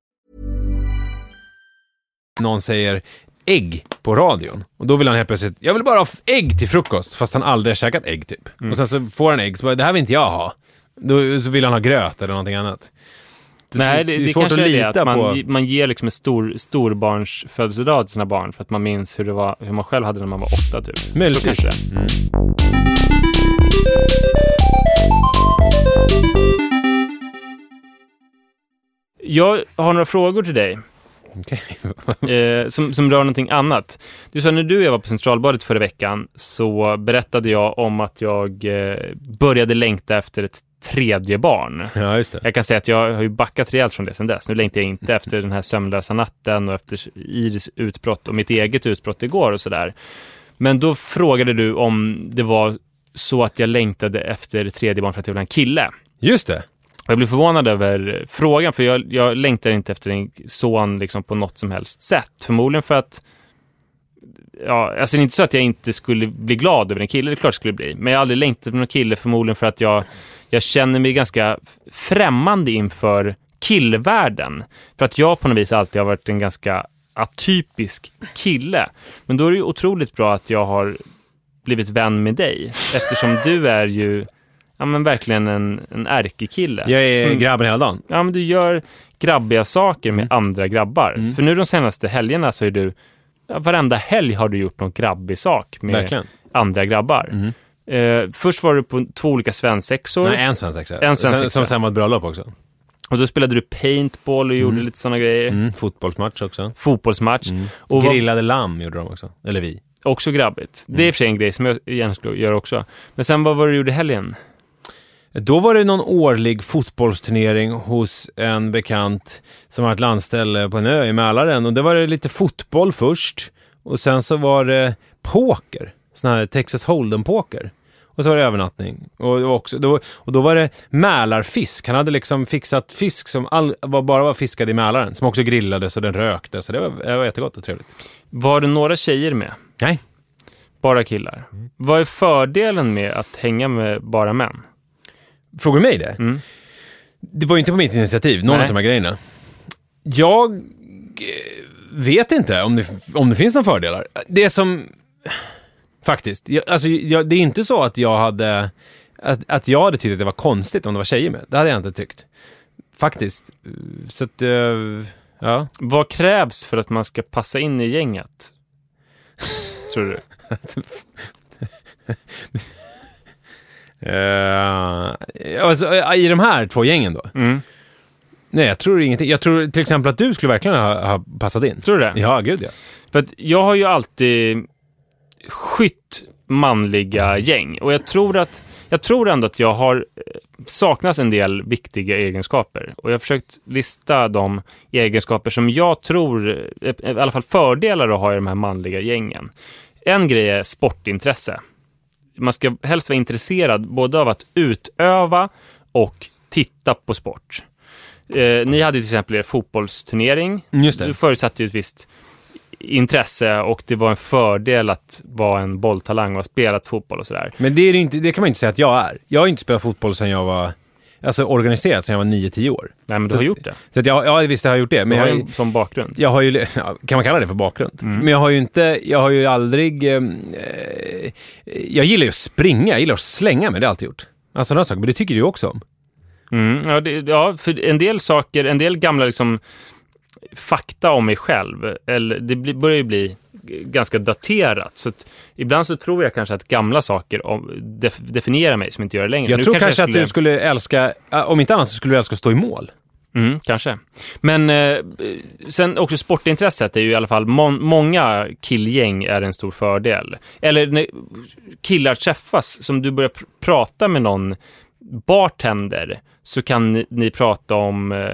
Någon säger ägg på radion. Och då vill han helt plötsligt, jag vill bara ha ägg till frukost, fast han aldrig har käkat ägg typ. Och sen så får han ägg, så bara, det här vill inte jag ha. Då så vill han ha gröt eller någonting annat. Så Nej, det, det, svårt kanske att är det att man, på. man ger liksom en stor, storbarns födelsedag till sina barn för att man minns hur, det var, hur man själv hade det när man var åtta typ. Så Möjligtvis. kanske det. Mm. Jag har några frågor till dig Okej. eh, som, som rör någonting annat. Du sa när du och jag var på Centralbadet förra veckan så berättade jag om att jag eh, började längta efter ett tredje barn. Ja, just det. Jag kan säga att jag har ju backat rejält från det sedan dess. Nu längtar jag inte efter den här sömnlösa natten och efter Iris utbrott och mitt eget utbrott igår och sådär. Men då frågade du om det var så att jag längtade efter tredje barn för att jag ville ha en kille. Just det. Och Jag blev förvånad över frågan, för jag, jag längtar inte efter en son liksom på något som helst sätt. Förmodligen för att Ja, alltså det är inte så att jag inte skulle bli glad över en kille, det är klart jag skulle bli. Men jag har aldrig längtat efter någon kille, förmodligen för att jag, jag känner mig ganska främmande inför killvärlden. För att jag på något vis alltid har varit en ganska atypisk kille. Men då är det ju otroligt bra att jag har blivit vän med dig, eftersom du är ju ja, men verkligen en, en ärkekille. Jag är Som- grabben hela dagen. Ja, men du gör grabbiga saker med andra grabbar. Mm. För nu de senaste helgerna så är du, ja, varenda helg har du gjort någon grabbig sak med Verkligen. andra grabbar. Eh, först var du på två olika svensexor Nej, en svensexa. En svensexa. Som sen var ett bröllop också. och då spelade du paintball och gjorde lite sådana grejer. Mm, fotbollsmatch också. Fotbollsmatch. Och var Grillade lamm gjorde de också. Eller vi. också grabbigt. Det är i och för sig en grej som jag gärna skulle göra också. Men sen vad var det du gjorde helgen? Då var det någon årlig fotbollsturnering hos en bekant som har ett landställe på en ö i Mälaren. Och det var det lite fotboll först. Och sen så var det poker. Sån här Texas Hold'em-poker. Och så var det övernattning. Och, det var också, då, och då var det Mälarfisk. Han hade liksom fixat fisk som all, var, bara var fiskad i Mälaren. Som också grillades och den röktes. Så det var, det var jättegott och trevligt. Var det några tjejer med? Nej. Bara killar? Vad är fördelen med att hänga med bara män? Frågar du mig det? Mm. Det var ju inte på mitt initiativ, någon Nej. av de här grejerna. Jag eh, vet inte om det, om det finns några fördelar. Det som... Faktiskt. Jag, alltså, jag, det är inte så att jag hade... Att, att jag hade tyckt att det var konstigt om det var tjejer med. Det hade jag inte tyckt. Faktiskt. Så att... eh, ja. Vad krävs för att man ska passa in i gänget? Tror du? Eh, alltså, eh, I de här två gängen då? Mm. Nej, jag tror ingenting. Jag tror till exempel att du skulle verkligen ha, ha passat in. Tror du det? Ja, gud ja. För att jag har ju alltid skytt manliga gäng och jag tror att jag tror ändå att jag har eh, saknas en del viktiga egenskaper och jag har försökt lista de egenskaper som jag tror, eh, i alla fall fördelar att ha i de här manliga gängen. En grej är sportintresse. Man ska helst vara intresserad både av att utöva och titta på sport. Eh, ni hade till exempel er fotbollsturnering. Just det. Du förutsatte ju ett visst intresse och det var en fördel att vara en bolltalang och ha spelat fotboll och sådär. Men det, är det inte, det kan man inte säga att jag är. Jag har inte spelat fotboll sedan jag var, alltså organiserat sedan jag var 9-10 år. Nej, men du Så har att- gjort det. Så att jag, ja, visst har jag gjort det. Men Men jag jag, har ju som bakgrund. jag har ju, kan man kalla det för bakgrund? Mm. Men jag har ju inte, jag har ju aldrig, eh, eh, jag gillar ju att springa, jag gillar att slänga mig, det har jag alltid gjort. Alltså sådana saker, men det tycker du också om. Mm, ja, det, ja, för en del saker, en del gamla liksom fakta om mig själv, eller det blir, börjar ju bli ganska daterat. Så ibland så tror jag kanske att gamla saker om, def, definierar mig som inte gör det längre. Jag Nu tror kanske, jag att du skulle älska, äh, om inte annat så skulle du älska att stå i mål. Mm, kanske. Men eh, sen också sportintresset är ju i alla fall, mon- många killgäng är en stor fördel. Eller när killar träffas, som du börjar pr- prata med någon bartender, så kan ni, ni prata om eh,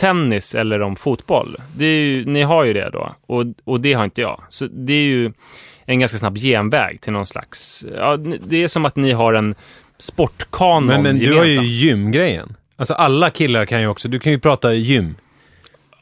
tennis eller om fotboll. Ju, ni har ju det då, och, och det har inte jag. Så det är ju en ganska snabb genväg till någon slags... Ja, det är som att ni har en sportkanon Men, men du har ju gymgrejen. Alltså alla killar kan ju också, du kan ju prata gym.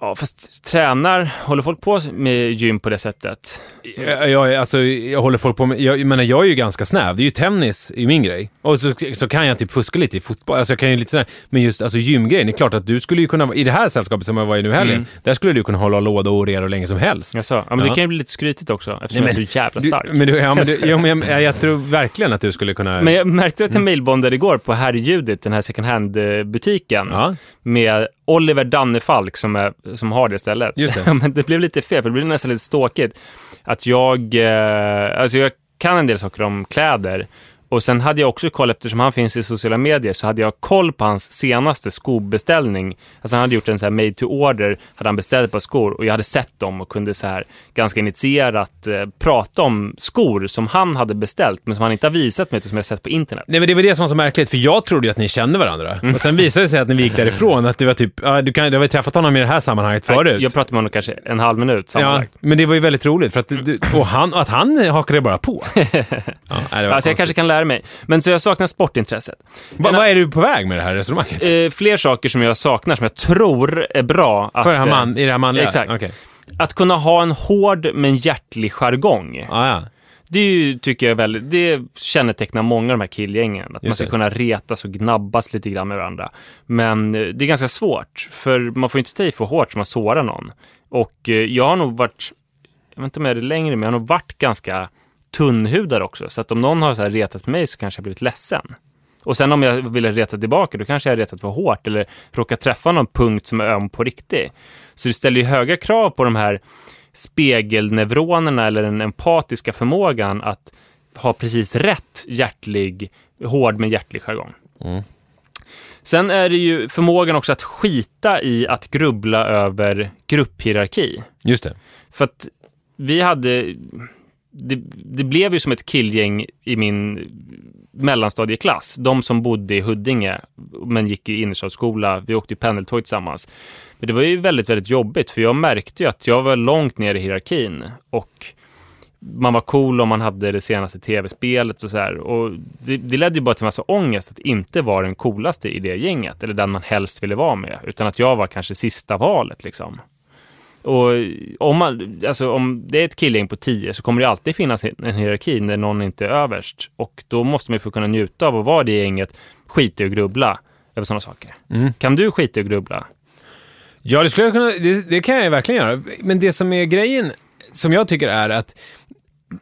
Ja, fast tränar, håller folk på med gym på det sättet? Jag, jag, alltså, jag håller folk på med, jag, jag menar jag är ju ganska snäv, det är ju tennis i min grej. Och så, så kan jag typ fuska lite i fotboll, alltså jag kan ju lite sådär, men just alltså gymgrejen, det är klart att du skulle ju kunna, i det här sällskapet som jag var i nu helgen, Mm. där skulle du kunna hålla låda och orera hur länge som helst. Jaså? Ja, men Ja. det kan ju bli lite skrytigt också, eftersom Nej, jag är så jävla stark. Du, men du, ja, men du, ja, men jag, jag tror verkligen att du skulle kunna... Men jag märkte att jag mejlbondade igår på Herr Judit, den här second hand-butiken, Ja. med Oliver Dannefalk som, är, som har det stället. Just det. men det blev lite fel, för det blev nästan lite ståkigt. Att jag, eh, alltså jag kan en del saker om kläder Och sen hade jag också koll, eftersom han finns i sociala medier, så hade jag koll på hans senaste skobeställning. Alltså han hade gjort en så här made to order, hade han beställt ett par skor och jag hade sett dem och kunde så här ganska initierat eh, prata om skor som han hade beställt, men som han inte har visat mig, utan som jag sett på internet. Nej men det var det som var så märkligt, för jag trodde ju att ni kände varandra. Mm. Och sen visade det sig att vi gick därifrån att det var typ, ja, du, kan, du har ju träffat honom i det här sammanhanget förut. Jag pratade med honom kanske en halv minut ja, sammanlagt. men det var ju väldigt roligt, för att du, och han, att han hakade bara på. Ja, nej, Alltså jag konstigt. kanske kan lära mig. Men så jag saknar sportintresset. Va, vad är du på väg med det här resonemanget? Eh, fler saker som jag saknar, som jag tror är bra. Att, För det här man, i det här manliga? Exakt. Okej. Att kunna ha en hård men hjärtlig jargong. Ah, ja. Det ju, tycker jag väl, det kännetecknar många av de här killgängen. Att man Just ska det. kunna retas och gnabbas lite grann med varandra. Men eh, det är ganska svårt, för man får inte ta i för hårt så man sårar någon. Och eh, jag har nog varit, jag vet inte om jag är det längre, men jag har nog varit ganska tunnhudad också. Så att om någon har så här retat mig så kanske jag blivit ledsen. Och sen om jag ville reta tillbaka, då kanske jag retat för hårt eller råkat träffa någon punkt som är öm på riktigt. Så det ställer ju höga krav på de här spegelneuronerna eller den empatiska förmågan att ha precis rätt hjärtlig, hård men hjärtlig jargong. Sen är det ju förmågan också att skita i att grubbla över grupphierarki. Just det. För att vi hade... Det, det blev ju som ett killgäng i min mellanstadieklass. De som bodde i Huddinge men gick i innerstadsskola. Vi åkte ju pendeltåg tillsammans. Men det var ju väldigt, väldigt jobbigt för jag märkte ju att jag var långt ner i hierarkin och man var cool om man hade det senaste tv-spelet och så här. Och det, det ledde ju bara till massa ångest att inte vara den coolaste i det gänget eller den man helst ville vara med, utan att jag var kanske sista valet liksom. Och om, man, alltså om det är ett killgäng på tio så kommer det alltid finnas en hierarki när någon inte är överst. Och då måste man ju få kunna njuta av att vara det gänget, skita i och grubbla över sådana saker. Kan du skita i och grubbla? Ja, det skulle jag kunna, det, det kan jag verkligen göra. Men det som är grejen, som jag tycker är att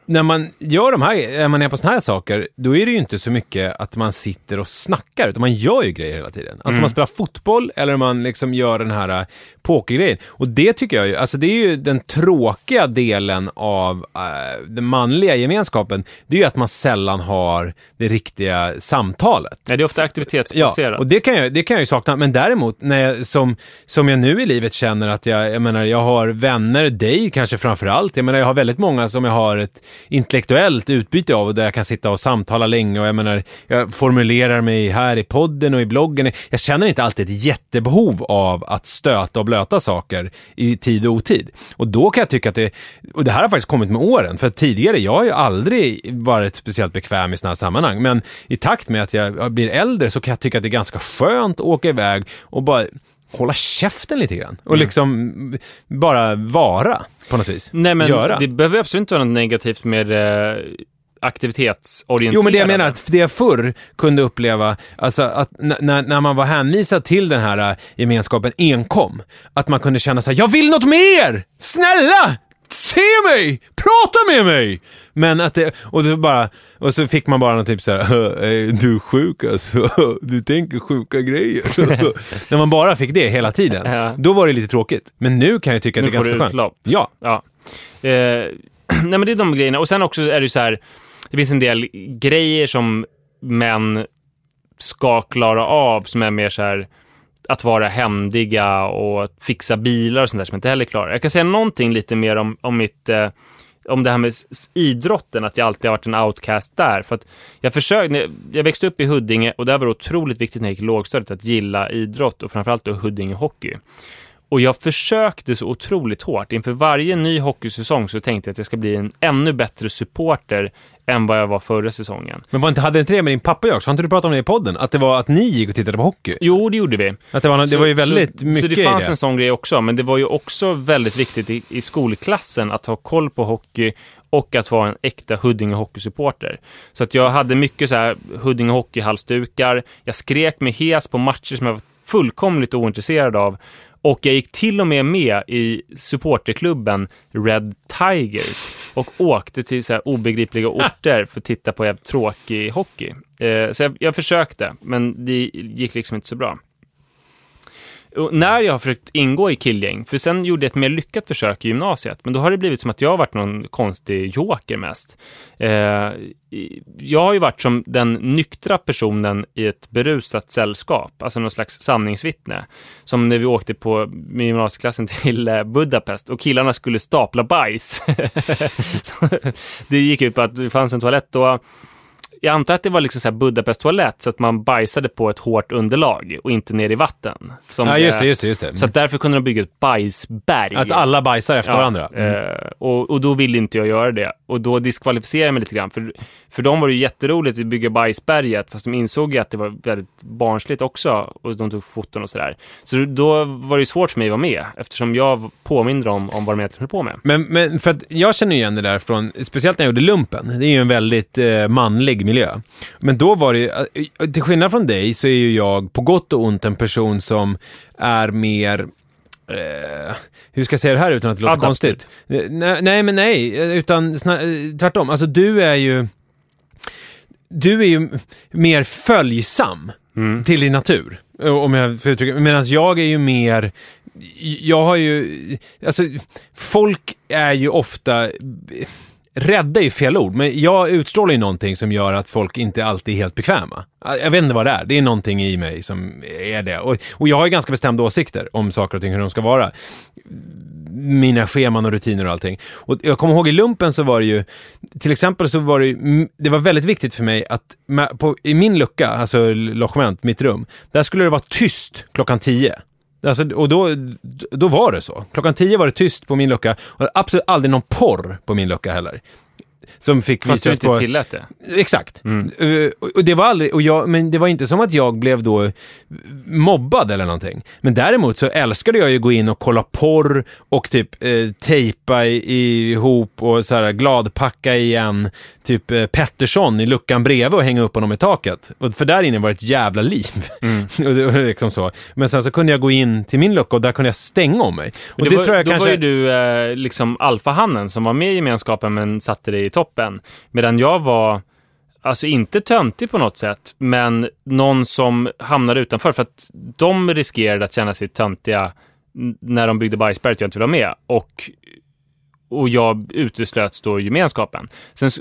när man gör de här, när man är på såna här saker, då är det ju inte så mycket att man sitter och snackar, utan man gör ju grejer hela tiden. Alltså man spelar fotboll eller man liksom gör den här äh, pokergrejen. Och det tycker jag ju, alltså det är ju den tråkiga delen av äh, den manliga gemenskapen, det är ju att man sällan har det riktiga samtalet. Nej, det är ofta aktivitetsbaserat. Ja, och det kan, jag, det kan jag ju sakna. Men däremot, när jag, som, som jag nu i livet känner att jag, jag menar, jag har vänner, dig kanske framför allt. Jag menar, jag har väldigt många som jag har ett intellektuellt utbyte av och där jag kan sitta och samtala länge och jag menar, jag formulerar mig här i podden och i bloggen. Jag känner inte alltid ett jättebehov av att stöta och blöta saker i tid och otid. Och då kan jag tycka att det, och det här har faktiskt kommit med åren, för tidigare, jag har ju aldrig varit speciellt bekväm i sådana här sammanhang, men i takt med att jag blir äldre så kan jag tycka att det är ganska skönt att åka iväg och bara hålla käften lite grann. Och liksom bara vara på något vis. Nej, men Göra. det behöver absolut inte vara något negativt med eh, aktivitetsorienterade. Jo, men det jag menar att det jag förr kunde uppleva, alltså att när, när man var hänvisad till den här äh, gemenskapen enkom, att man kunde känna så här: jag vill något mer! Snälla! Se mig! Prata med mig! Men att det, och så bara, och så fick man bara någon typ så här, "Eh, du är sjuk alltså, du tänker sjuka grejer. när man bara fick det hela tiden, Ja. då var det lite tråkigt. Men nu kan jag tycka att Nu det är ganska skönt. utlopp. Ja. Ja. Eh, nej, men det är de grejerna. Och sen också är det så här, det finns en del grejer som män ska klara av som är mer så här att vara händiga och fixa bilar och sånt där som jag inte heller klarar. Jag kan säga någonting lite mer om, om mitt eh, om det här med idrotten, att jag alltid har varit en outcast där. För att jag försökte, jag- växte upp i Huddinge och där var det otroligt viktigt när jag gick i lågstadiet att gilla idrott och framförallt då Huddinge Hockey. Och jag försökte så otroligt hårt. Inför varje ny hockeysäsong så tänkte jag att jag ska bli en ännu bättre supporter än vad jag var förra säsongen. Men var inte, hade inte det med din pappa att göra? Så har inte du pratat om det i podden? Att det var att ni gick och tittade på hockey? Jo, det gjorde vi. Att det var, det var ju väldigt så, mycket Så det i fanns det. en sån grej också, men det var ju också väldigt viktigt i, i skolklassen att ha koll på hockey och att vara en äkta Huddinge hockeysupporter. Så att jag hade mycket så här Huddinge hockeyhalsdukar. Jag skrek mig hes på matcher som jag var fullkomligt ointresserad av. Och jag gick till och med med i supporterklubben Red Tigers och åkte till så obegripliga orter för att titta på tråkig hockey. Eh, så jag, jag försökte, men det gick liksom inte så bra när jag har försökt ingå i killgäng, för sen gjorde jag ett mer lyckat försök i gymnasiet, men då har det blivit som att jag har varit någon konstig joker mest. Eh, jag har ju varit som den nyktra personen i ett berusat sällskap, alltså någon slags sanningsvittne. Som när vi åkte på med gymnasieklassen till eh, Budapest och killarna skulle stapla bajs. Det gick ut på att det fanns en toalett då jag antar att det var liksom så här Budapest-toalett så att man bajsade på ett hårt underlag och inte ner i vatten. Ja, just det, just det. Just det. Så att därför kunde de bygga ett bajsberg. Att alla bajsar efter varandra. Mm. eh, och, och då ville inte jag göra det. Och då diskvalificerade jag mig lite grann. För, för dem var det jätteroligt att bygga bajsberget, fast de insåg ju att det var väldigt barnsligt också. Och de tog foton och sådär. Så då var det ju svårt för mig att vara med, eftersom jag påminner dem om vad de egentligen höll på med. Men, men för att jag känner igen det där från, speciellt när jag gjorde lumpen. Det är ju en väldigt eh, manlig miljö. Men då var det eh, till skillnad från dig så är ju jag på gott och ont en person som är mer Eh, hur ska jag säga det här utan att det låter konstigt? Eh, nej, nej, men nej, utan snar, tvärtom. Alltså du är ju... Du är ju mer följsam till din natur. Om jag får uttrycka Medan jag är ju mer... Jag har ju... Alltså, folk är ju ofta... Rädda är ju fel ord, men jag utstrålar ju någonting som gör att folk inte alltid är helt bekväma. Jag vet inte vad det är, det är någonting i mig som är det. Och, och jag har ju ganska bestämda åsikter om saker och ting, hur de ska vara. Mina scheman och rutiner och allting. Och jag kommer ihåg i lumpen så var det ju, till exempel så var det ju, det var väldigt viktigt för mig att med, på, i min lucka, alltså logement, mitt rum, där skulle det vara tyst klockan tio. Alltså, och då, då var det så. Klockan tio var det tyst på min lucka och absolut aldrig någon porr på min lucka heller. Som fick Fast du visas inte på... tillät det. Exakt. Eh, och det var aldrig, och jag, men det var inte som att jag blev då mobbad eller någonting. Men däremot så älskade jag ju att gå in och kolla porr och typ eh, tejpa ihop och så här gladpacka igen typ eh, Pettersson i luckan bredvid och hänga upp honom i taket. Och för där inne var det ett jävla liv. och det var liksom så. Men sen så kunde jag gå in till min lucka och där kunde jag stänga om mig. Och Men det, var, tror jag då kanske... var ju du eh, liksom alfahannen som var med i gemenskapen men satte dig i toppen. Medan jag var, alltså inte töntig på något sätt, men någon som hamnade utanför. För att de riskerade att känna sig töntiga när de byggde bajsberget och jag inte ville vara med. Och, och jag uteslöts då i gemenskapen. Sen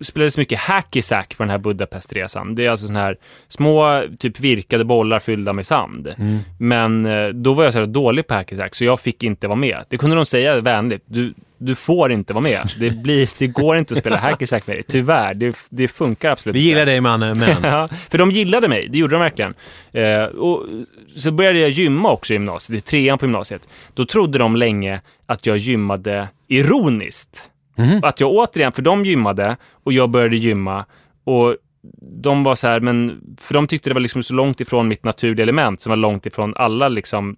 spelades mycket hacky sack på den här Budapestresan. Det är alltså såna här små, typ virkade bollar fyllda med sand. Men eh, då var jag så här dålig på hacky sack, så jag fick inte vara med. Det kunde de säga vänligt. Du, du får inte vara med. Det, blir, det går inte att spela hacky sack med dig. Tyvärr, det, det funkar absolut Vi inte. gillar dig mannen, men... Ja, för de gillade mig, det gjorde de verkligen. Eh, och så började jag gymma också i gymnasiet, i trean på gymnasiet. Då trodde de länge att jag gymmade ironiskt. Att jag återigen, för de gymmade och jag började gymma och de var så här, men för de tyckte det var liksom så långt ifrån mitt naturliga element som var långt ifrån alla liksom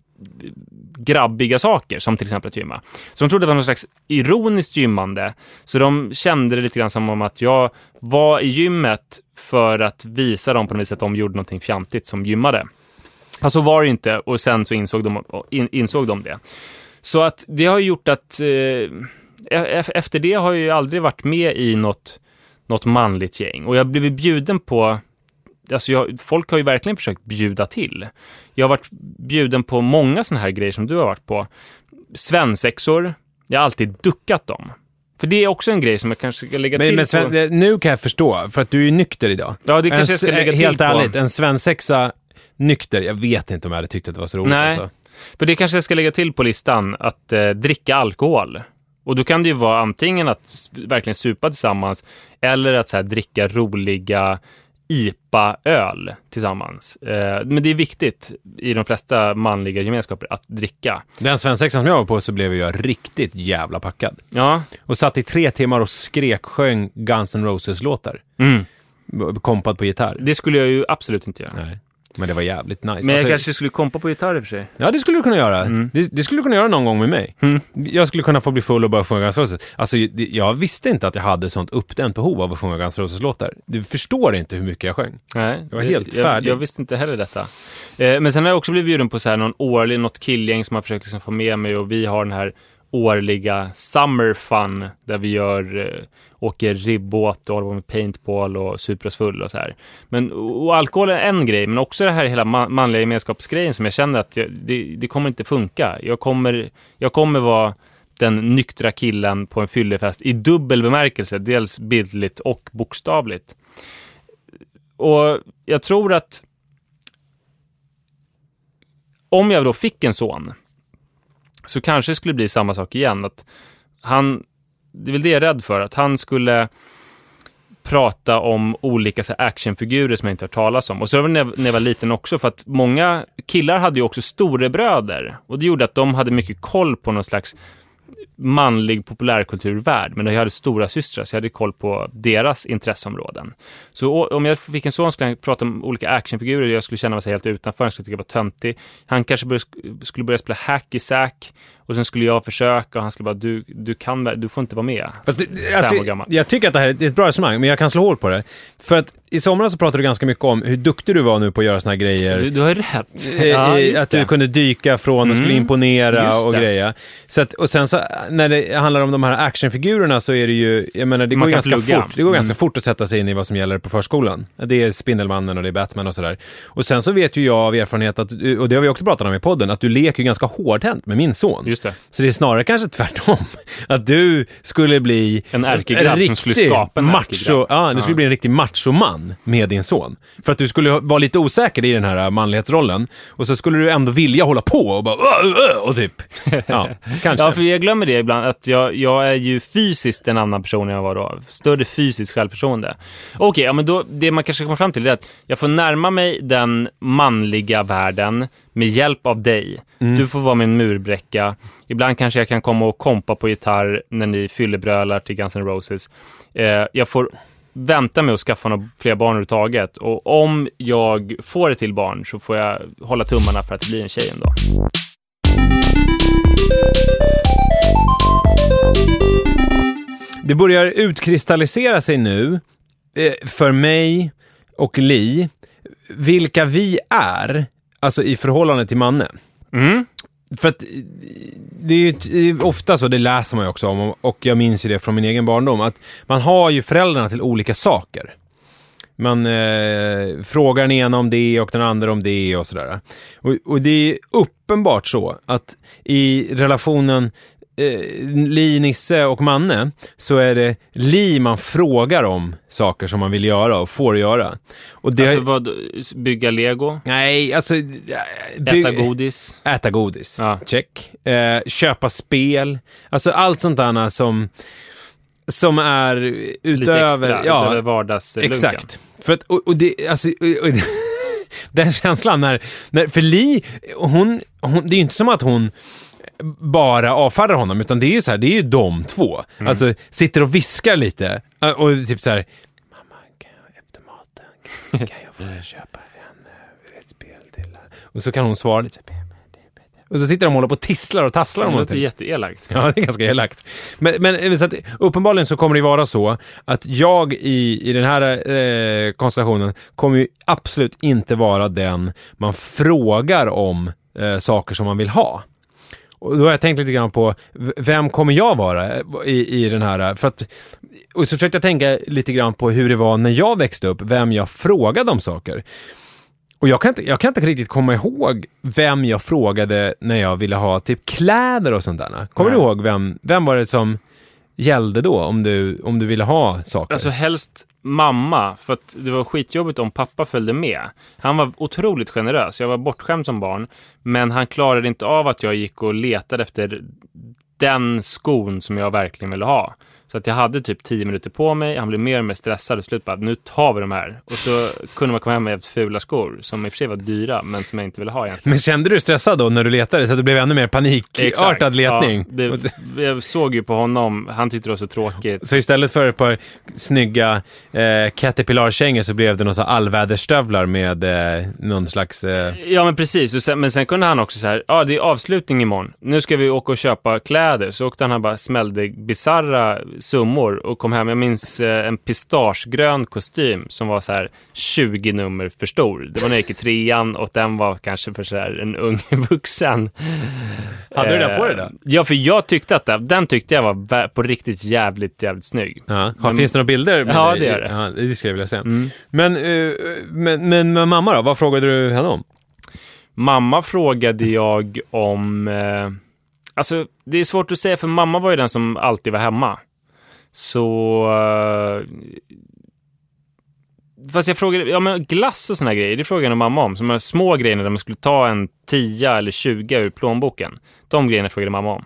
grabbiga saker, som till exempel att gymma. Så de trodde det var någon slags ironiskt gymmande. Så de kände det lite grann som om att jag var i gymmet för att visa dem på något vis att de gjorde någonting fjantigt som gymmade. Alltså var det ju inte och sen så insåg de, in, insåg de det. Så att det har gjort att eh, e- efter det har jag ju aldrig varit med i något, något manligt gäng. Och jag har blivit bjuden på Alltså jag, folk har ju verkligen försökt bjuda till. Jag har varit bjuden på många sådana här grejer som du har varit på. Svensexor, jag har alltid duckat dem. För det är också en grej som jag kanske ska lägga Men, till men på. Sven, det- nu kan jag förstå, för att du är ju nykter idag. Ja, det kanske en, jag ska lägga till Helt på. ärligt, en svensexa nykter, jag vet inte om jag hade tyckt att det var så roligt. Nej. Alltså. För det kanske jag ska lägga till på listan, att eh, dricka alkohol. Och då kan det ju vara antingen att verkligen supa tillsammans eller att så här, dricka roliga IPA-öl tillsammans. Eh, men det är viktigt i de flesta manliga gemenskaper att dricka. Den svensexan som jag var på så blev jag riktigt jävla packad. Ja, Och satt i tre timmar och skreksjöng Guns N' Roses-låtar. mm. Kompad på gitarr. det skulle jag ju absolut inte göra. Nej. Men det var jävligt nice. Men jag Alltså, kanske skulle kompa på gitarr i och för sig. Ja, det skulle du kunna göra. Mm. Det, det skulle du kunna göra någon gång med mig. Jag skulle kunna få bli full och bara sjunga Guns Roses. Alltså, det, jag visste inte att jag hade sånt uppdämt behov av att sjunga Guns Roses-låtar. Du förstår inte hur mycket jag sjöng. Nej, Jag var helt jag, färdig. Jag visste inte heller detta. Eh, men sen har jag också blivit bjuden på så här någon årlig, något killgäng som har försökt liksom få med mig och vi har den här årliga Summer Fun där vi gör, eh, åker ribbåt och håller på med paintball och super oss full och så här. Men, och alkohol är en grej, men också det här hela manliga gemenskapsgrejen som jag känner att jag, det, det kommer inte funka. Jag kommer, jag kommer vara den nyktra killen på en fyllefest i dubbel bemärkelse, dels bildligt och bokstavligt. Och jag tror att om jag då fick en son så kanske det skulle bli samma sak igen. Att han, det är väl det jag är rädd för, att han skulle prata om olika så här, actionfigurer som jag inte har talas om. Och så var det när jag, när jag var liten också, för att många killar hade ju också storebröder. Och det gjorde att de hade mycket koll på någon slags manlig populärkulturvärld, men jag hade stora systrar så jag hade koll på deras intresseområden. Så om jag fick en son skulle han prata om olika actionfigurer jag skulle känna mig helt utanför, han skulle tycka jag var töntig. Han kanske skulle börja spela hacky sack och sen skulle jag försöka och han skulle bara, du, du kan, du får inte vara med. Fast det, alltså, år gammal. jag tycker att det här är ett bra resonemang, men jag kan slå hål på det. För att i somras så pratade du ganska mycket om hur duktig du var nu på att göra såna här grejer. Du, du har rätt. Eh, Ja, att du det. kunde dyka från och skulle Mm, imponera just och det. Så att, och sen så när det handlar om de här actionfigurerna så är det ju, jag menar det Man går, ganska plugga. fort, det går Mm. ganska fort att sätta sig in i vad som gäller på förskolan. Det är Spindelmannen och det är Batman och sådär. Och sen så vet ju jag av erfarenhet, att, och det har vi också pratat om i podden, att du leker ju ganska hårdhänt med min son. Just det. Så det är snarare kanske tvärtom. Att du skulle bli En ärkegrabb som skulle skapa en macho. Ja, du skulle Ja. bli en riktig machoman med din son. För att du skulle vara lite osäker i den här manlighetsrollen. Och så skulle du ändå vilja hålla på och bara och typ. Ja, kanske. Ja, för jag glömmer det ibland, att jag, jag är ju fysiskt en annan person än jag var då. Större fysiskt självförtroende. Okej, ja, men då, det man kanske kommer fram till är att jag får närma mig den manliga världen med hjälp av dig. Mm. Du får vara min murbräcka. Ibland kanske jag kan komma och kompa på gitarr när ni fyllebrölar till Guns N' Roses. Eh, jag får vänta med att skaffa några fler barn överhuvudtaget. Och om jag får ett till barn så får jag hålla tummarna för att det blir en tjej ändå. Det börjar utkristallisera sig nu, eh, för mig och Li, vilka vi är, alltså i förhållande till Manne. Mm. För att eh, det är ju ofta så, det läser man ju också om, och jag minns ju det från min egen barndom, att man har ju föräldrarna till olika saker. Man eh, frågar den ena om det och den andra om det och sådär. Och, och det är uppenbart så att i relationen eh, Li, Nisse och Manne så är det Li man frågar om saker som man vill göra och får göra. Och det Alltså vad, bygga lego, Nej, alltså... eh, äta godis. Äta godis, Ja. check. Eh, köpa spel, alltså allt sånt där som, som är utöver... Lite extra, ja, utöver vardagslunken. exakt. För att, och, och det, alltså, och, och, den känslan när, när, för Li, hon, hon, det är ju inte som att hon bara avfärdar honom, utan det är ju så här, det är ju de två. Mm. Alltså, sitter och viskar lite, eh, och typ så här, mamma, kan jag efter maten, kan jag få köpa en, eh, ett spel till? här?" Och så kan hon svara lite, och så sitter de och håller på och tisslar och tasslar Det låter någonting. jätteelakt. Ja, det är ganska elakt. Men, men eh, så att, uppenbarligen så kommer det vara så att jag i, i den här eh, konstellationen kommer ju absolut inte vara den man frågar om eh, saker som man vill ha. Och då har jag tänkt lite grann på, vem kommer jag vara i, i den här, för att, och så försökte jag tänka lite grann på hur det var när jag växte upp, vem jag frågade om saker. Och jag kan, inte, jag kan inte riktigt komma ihåg vem jag frågade när jag ville ha typ kläder och sånt där. Kommer Nej. du ihåg vem, vem var det som gällde då om du, om du ville ha saker? Alltså helst mamma, för att det var skitjobbigt om pappa följde med. Han var otroligt generös, jag var bortskämd som barn, men han klarade inte av att jag gick och letade efter den skon som jag verkligen ville ha. Så att jag hade typ tio minuter på mig, han blev mer och mer stressad och slut bara, nu tar vi de här. Och så kunde man komma hem med fula skor, som i och för sig var dyra, men som jag inte ville ha egentligen. Men kände du dig stressad då när du letade så att det blev ännu mer panikartad letning? Ja, det, jag såg ju på honom, han tyckte det var så tråkigt. Så istället för ett par snygga eh, Caterpillar-kängor så blev det några så här allväderstövlar med eh, någon slags... Eh, Ja, men precis. Och sen, men sen kunde han också så här, ja, det är avslutning imorgon. Nu ska vi åka och köpa kläder. Så åkte han och bara smällde bizarra summor och kom hem. Jag minns eh, en pistagegrön kostym som var så här 20 nummer för stor. Det var när jag gick i trean och den var kanske för så här en ung vuxen. Hade du den på dig Eh, då? Ja, för jag tyckte att den, den tyckte jag var på riktigt jävligt, jävligt snygg. Ja. Men- finns det några bilder? med Ja, dig? det gör det. Ja, det skulle jag vilja se. Mm. Men, eh, men, men med mamma då? Vad frågade du henne om? Mamma frågade jag om... Eh, alltså, det är svårt att säga, för mamma var ju den som alltid var hemma. Så... Eh, fast jag frågade, ja men glass och såna här grejer, det frågade jag mamma om. Som de små grejerna där man skulle ta en 10 eller 20 ur plånboken. De grejerna frågade mamma om.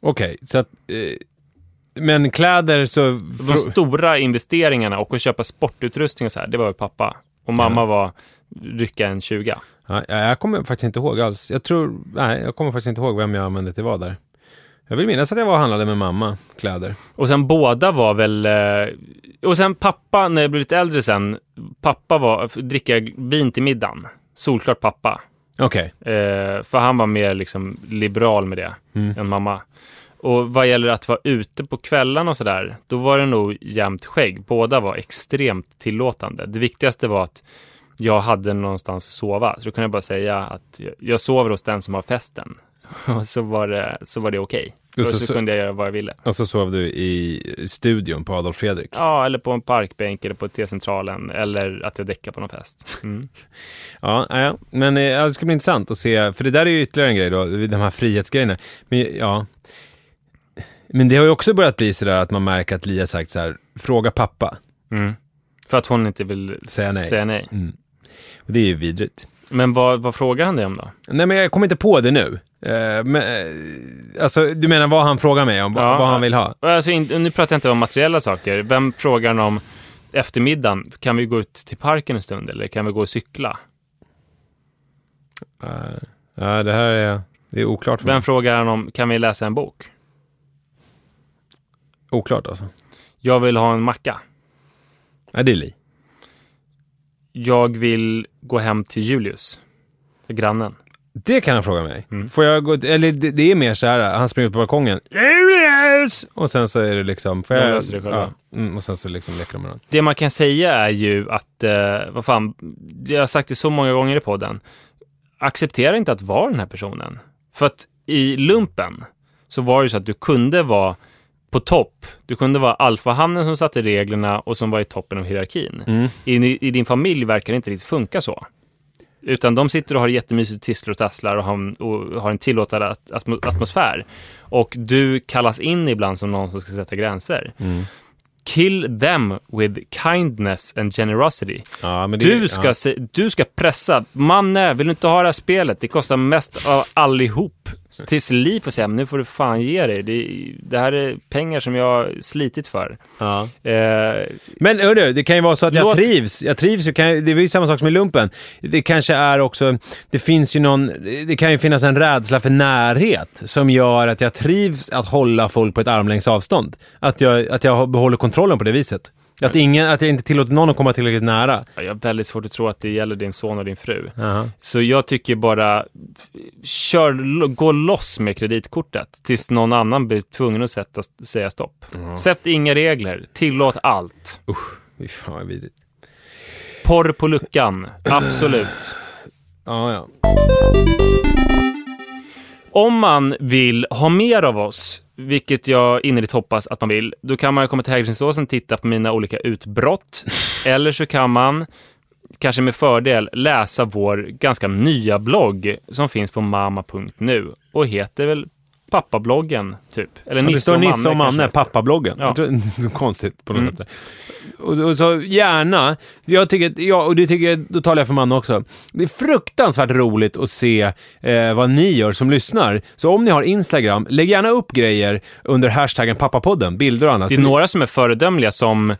Okej, så att... Eh, men kläder så... De stora investeringarna och att köpa sportutrustning och så här, det var ju pappa. Och mamma var rycka en 20. Ja, jag kommer faktiskt inte ihåg alls. Jag tror... Nej, jag kommer faktiskt inte ihåg vem jag använde till vad där. Jag vill minnas att jag var och handlade med mamma kläder. Och sen båda var väl... Eh, och sen pappa, när jag blev lite äldre sen, pappa var dricka vin till middagen. Solklart pappa. Okej. Eh, för han var mer liksom liberal med det än mamma. Och vad gäller att vara ute på kvällarna och sådär, då var det nog jämnt skägg. Båda var extremt tillåtande. Det viktigaste var att jag hade någonstans att sova. Så då kunde jag bara säga att jag, jag sover hos den som har festen. Och så var det, så var det okej. Och Och så- så, kunde jag göra vad jag ville. Och så sov du i studion på Adolf Fredrik. Ja, eller på en parkbänk eller på T-centralen eller att jag däckar på någon fest. Mm. Ja, ja, men eh, ja, det ska bli intressant att se, för det där är ju ytterligare en grej då, de här frihetsgrejerna. Men ja, men det har ju också börjat bli sådär att man märker att Lia sagt så här, fråga pappa. Mm. För att hon inte vill Säga nej. Säga nej. Och det är ju vidrigt. Men vad, vad frågar han dig om då? Nej, men jag kommer inte på det nu. Eh, men, eh, alltså, du menar vad han frågar mig om, vad- Ja. vad han vill ha? Alltså, in, nu pratar jag inte om materiella saker. Vem frågar han om eftermiddagen? Kan vi gå ut till parken en stund eller kan vi gå och cykla? Eh, ja, det här är, det är oklart för mig. Vem frågar han om, kan vi läsa en bok? Oklart alltså. Jag vill ha en macka. Ja, det är Li. Jag vill gå hem till Julius, grannen. Det kan han fråga mig. Mm. Får jag gå, eller det, det är mer så här, han springer ut på balkongen. Julius! Och sen så är det liksom, får jag, löser det själva. ja, mm, och sen så liksom leker de med varandra. Det man kan säga är ju att, eh, vad fan, jag har sagt det så många gånger i podden. Acceptera inte att vara den här personen. För att i lumpen så var det så att du kunde vara på topp. Du kunde vara alfahannen som satte reglerna och som var i toppen av hierarkin. I, I din familj verkar det inte riktigt funka så. Utan de sitter och har jättemysigt, tisslar och tasslar och har en, och har en tillåtande at- atmo- atmosfär. Och du kallas in ibland som någon som ska sätta gränser. Kill them with kindness and generosity. Ja, det, Du ska, ja. du ska pressa. Manne, vill du inte ha det här spelet? Det kostar mest av allihop. Tills Liv får säga, nu får du fan ge dig. Det, det här är pengar som jag har slitit för. Ja. Eh, Men hörru, det kan ju vara så att jag Låt- trivs. Jag trivs ju, det är ju samma sak som i lumpen. Det kanske är också, det finns ju någon, det kan ju finnas en rädsla för närhet som gör att jag trivs att hålla folk på ett armlängds avstånd. Att jag, att jag behåller kontrollen på det viset. Att, ingen, att jag inte tillåter någon att komma tillräckligt nära. jag har väldigt svårt att tro att det gäller din son och din fru. Jaha. Så jag tycker bara, kör, gå loss med kreditkortet tills någon annan blir tvungen att sätta, säga stopp. Sätt inga regler, tillåt allt. Fy fan vad vidrigt. Porr på luckan, absolut. Ja, ja. Om man vill ha mer av oss, vilket jag innerligt hoppas att man vill, då kan man komma till Hägerstensåsen och titta på mina olika utbrott. Eller så kan man, kanske med fördel, läsa vår ganska nya blogg som finns på mamma.nu och heter väl Pappabloggen, typ. Eller det Nisse står och Manne. Nisse och Manne, pappabloggen. Ja. Det är konstigt på något Mm. sätt. Och, och så gärna, jag tycker, ja, och det tycker jag, då talar jag för Manne också. Det är fruktansvärt roligt att se eh, vad ni gör som lyssnar. Så om ni har Instagram, lägg gärna upp grejer under hashtaggen pappapodden, bilder och annat. Det är några som är föredömliga som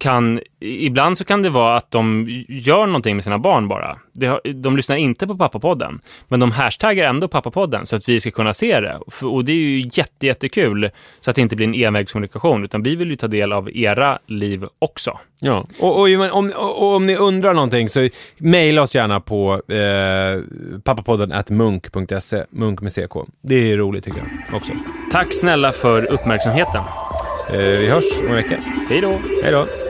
kan, ibland så kan det vara att de gör någonting med sina barn bara. Har, de lyssnar inte på pappapodden, men de hashtaggar ändå pappapodden så att vi ska kunna se det. Och det är ju jätte, jättekul så att det inte blir en envägskommunikation, utan vi vill ju ta del av era liv också. Ja, och, och, om, och, och om ni undrar någonting så mejla oss gärna på eh, pappapodden at munk.se, munk med CK. Det är roligt tycker jag också. Tack snälla för uppmärksamheten. Eh, vi hörs om en vecka. Hej då! Hej då!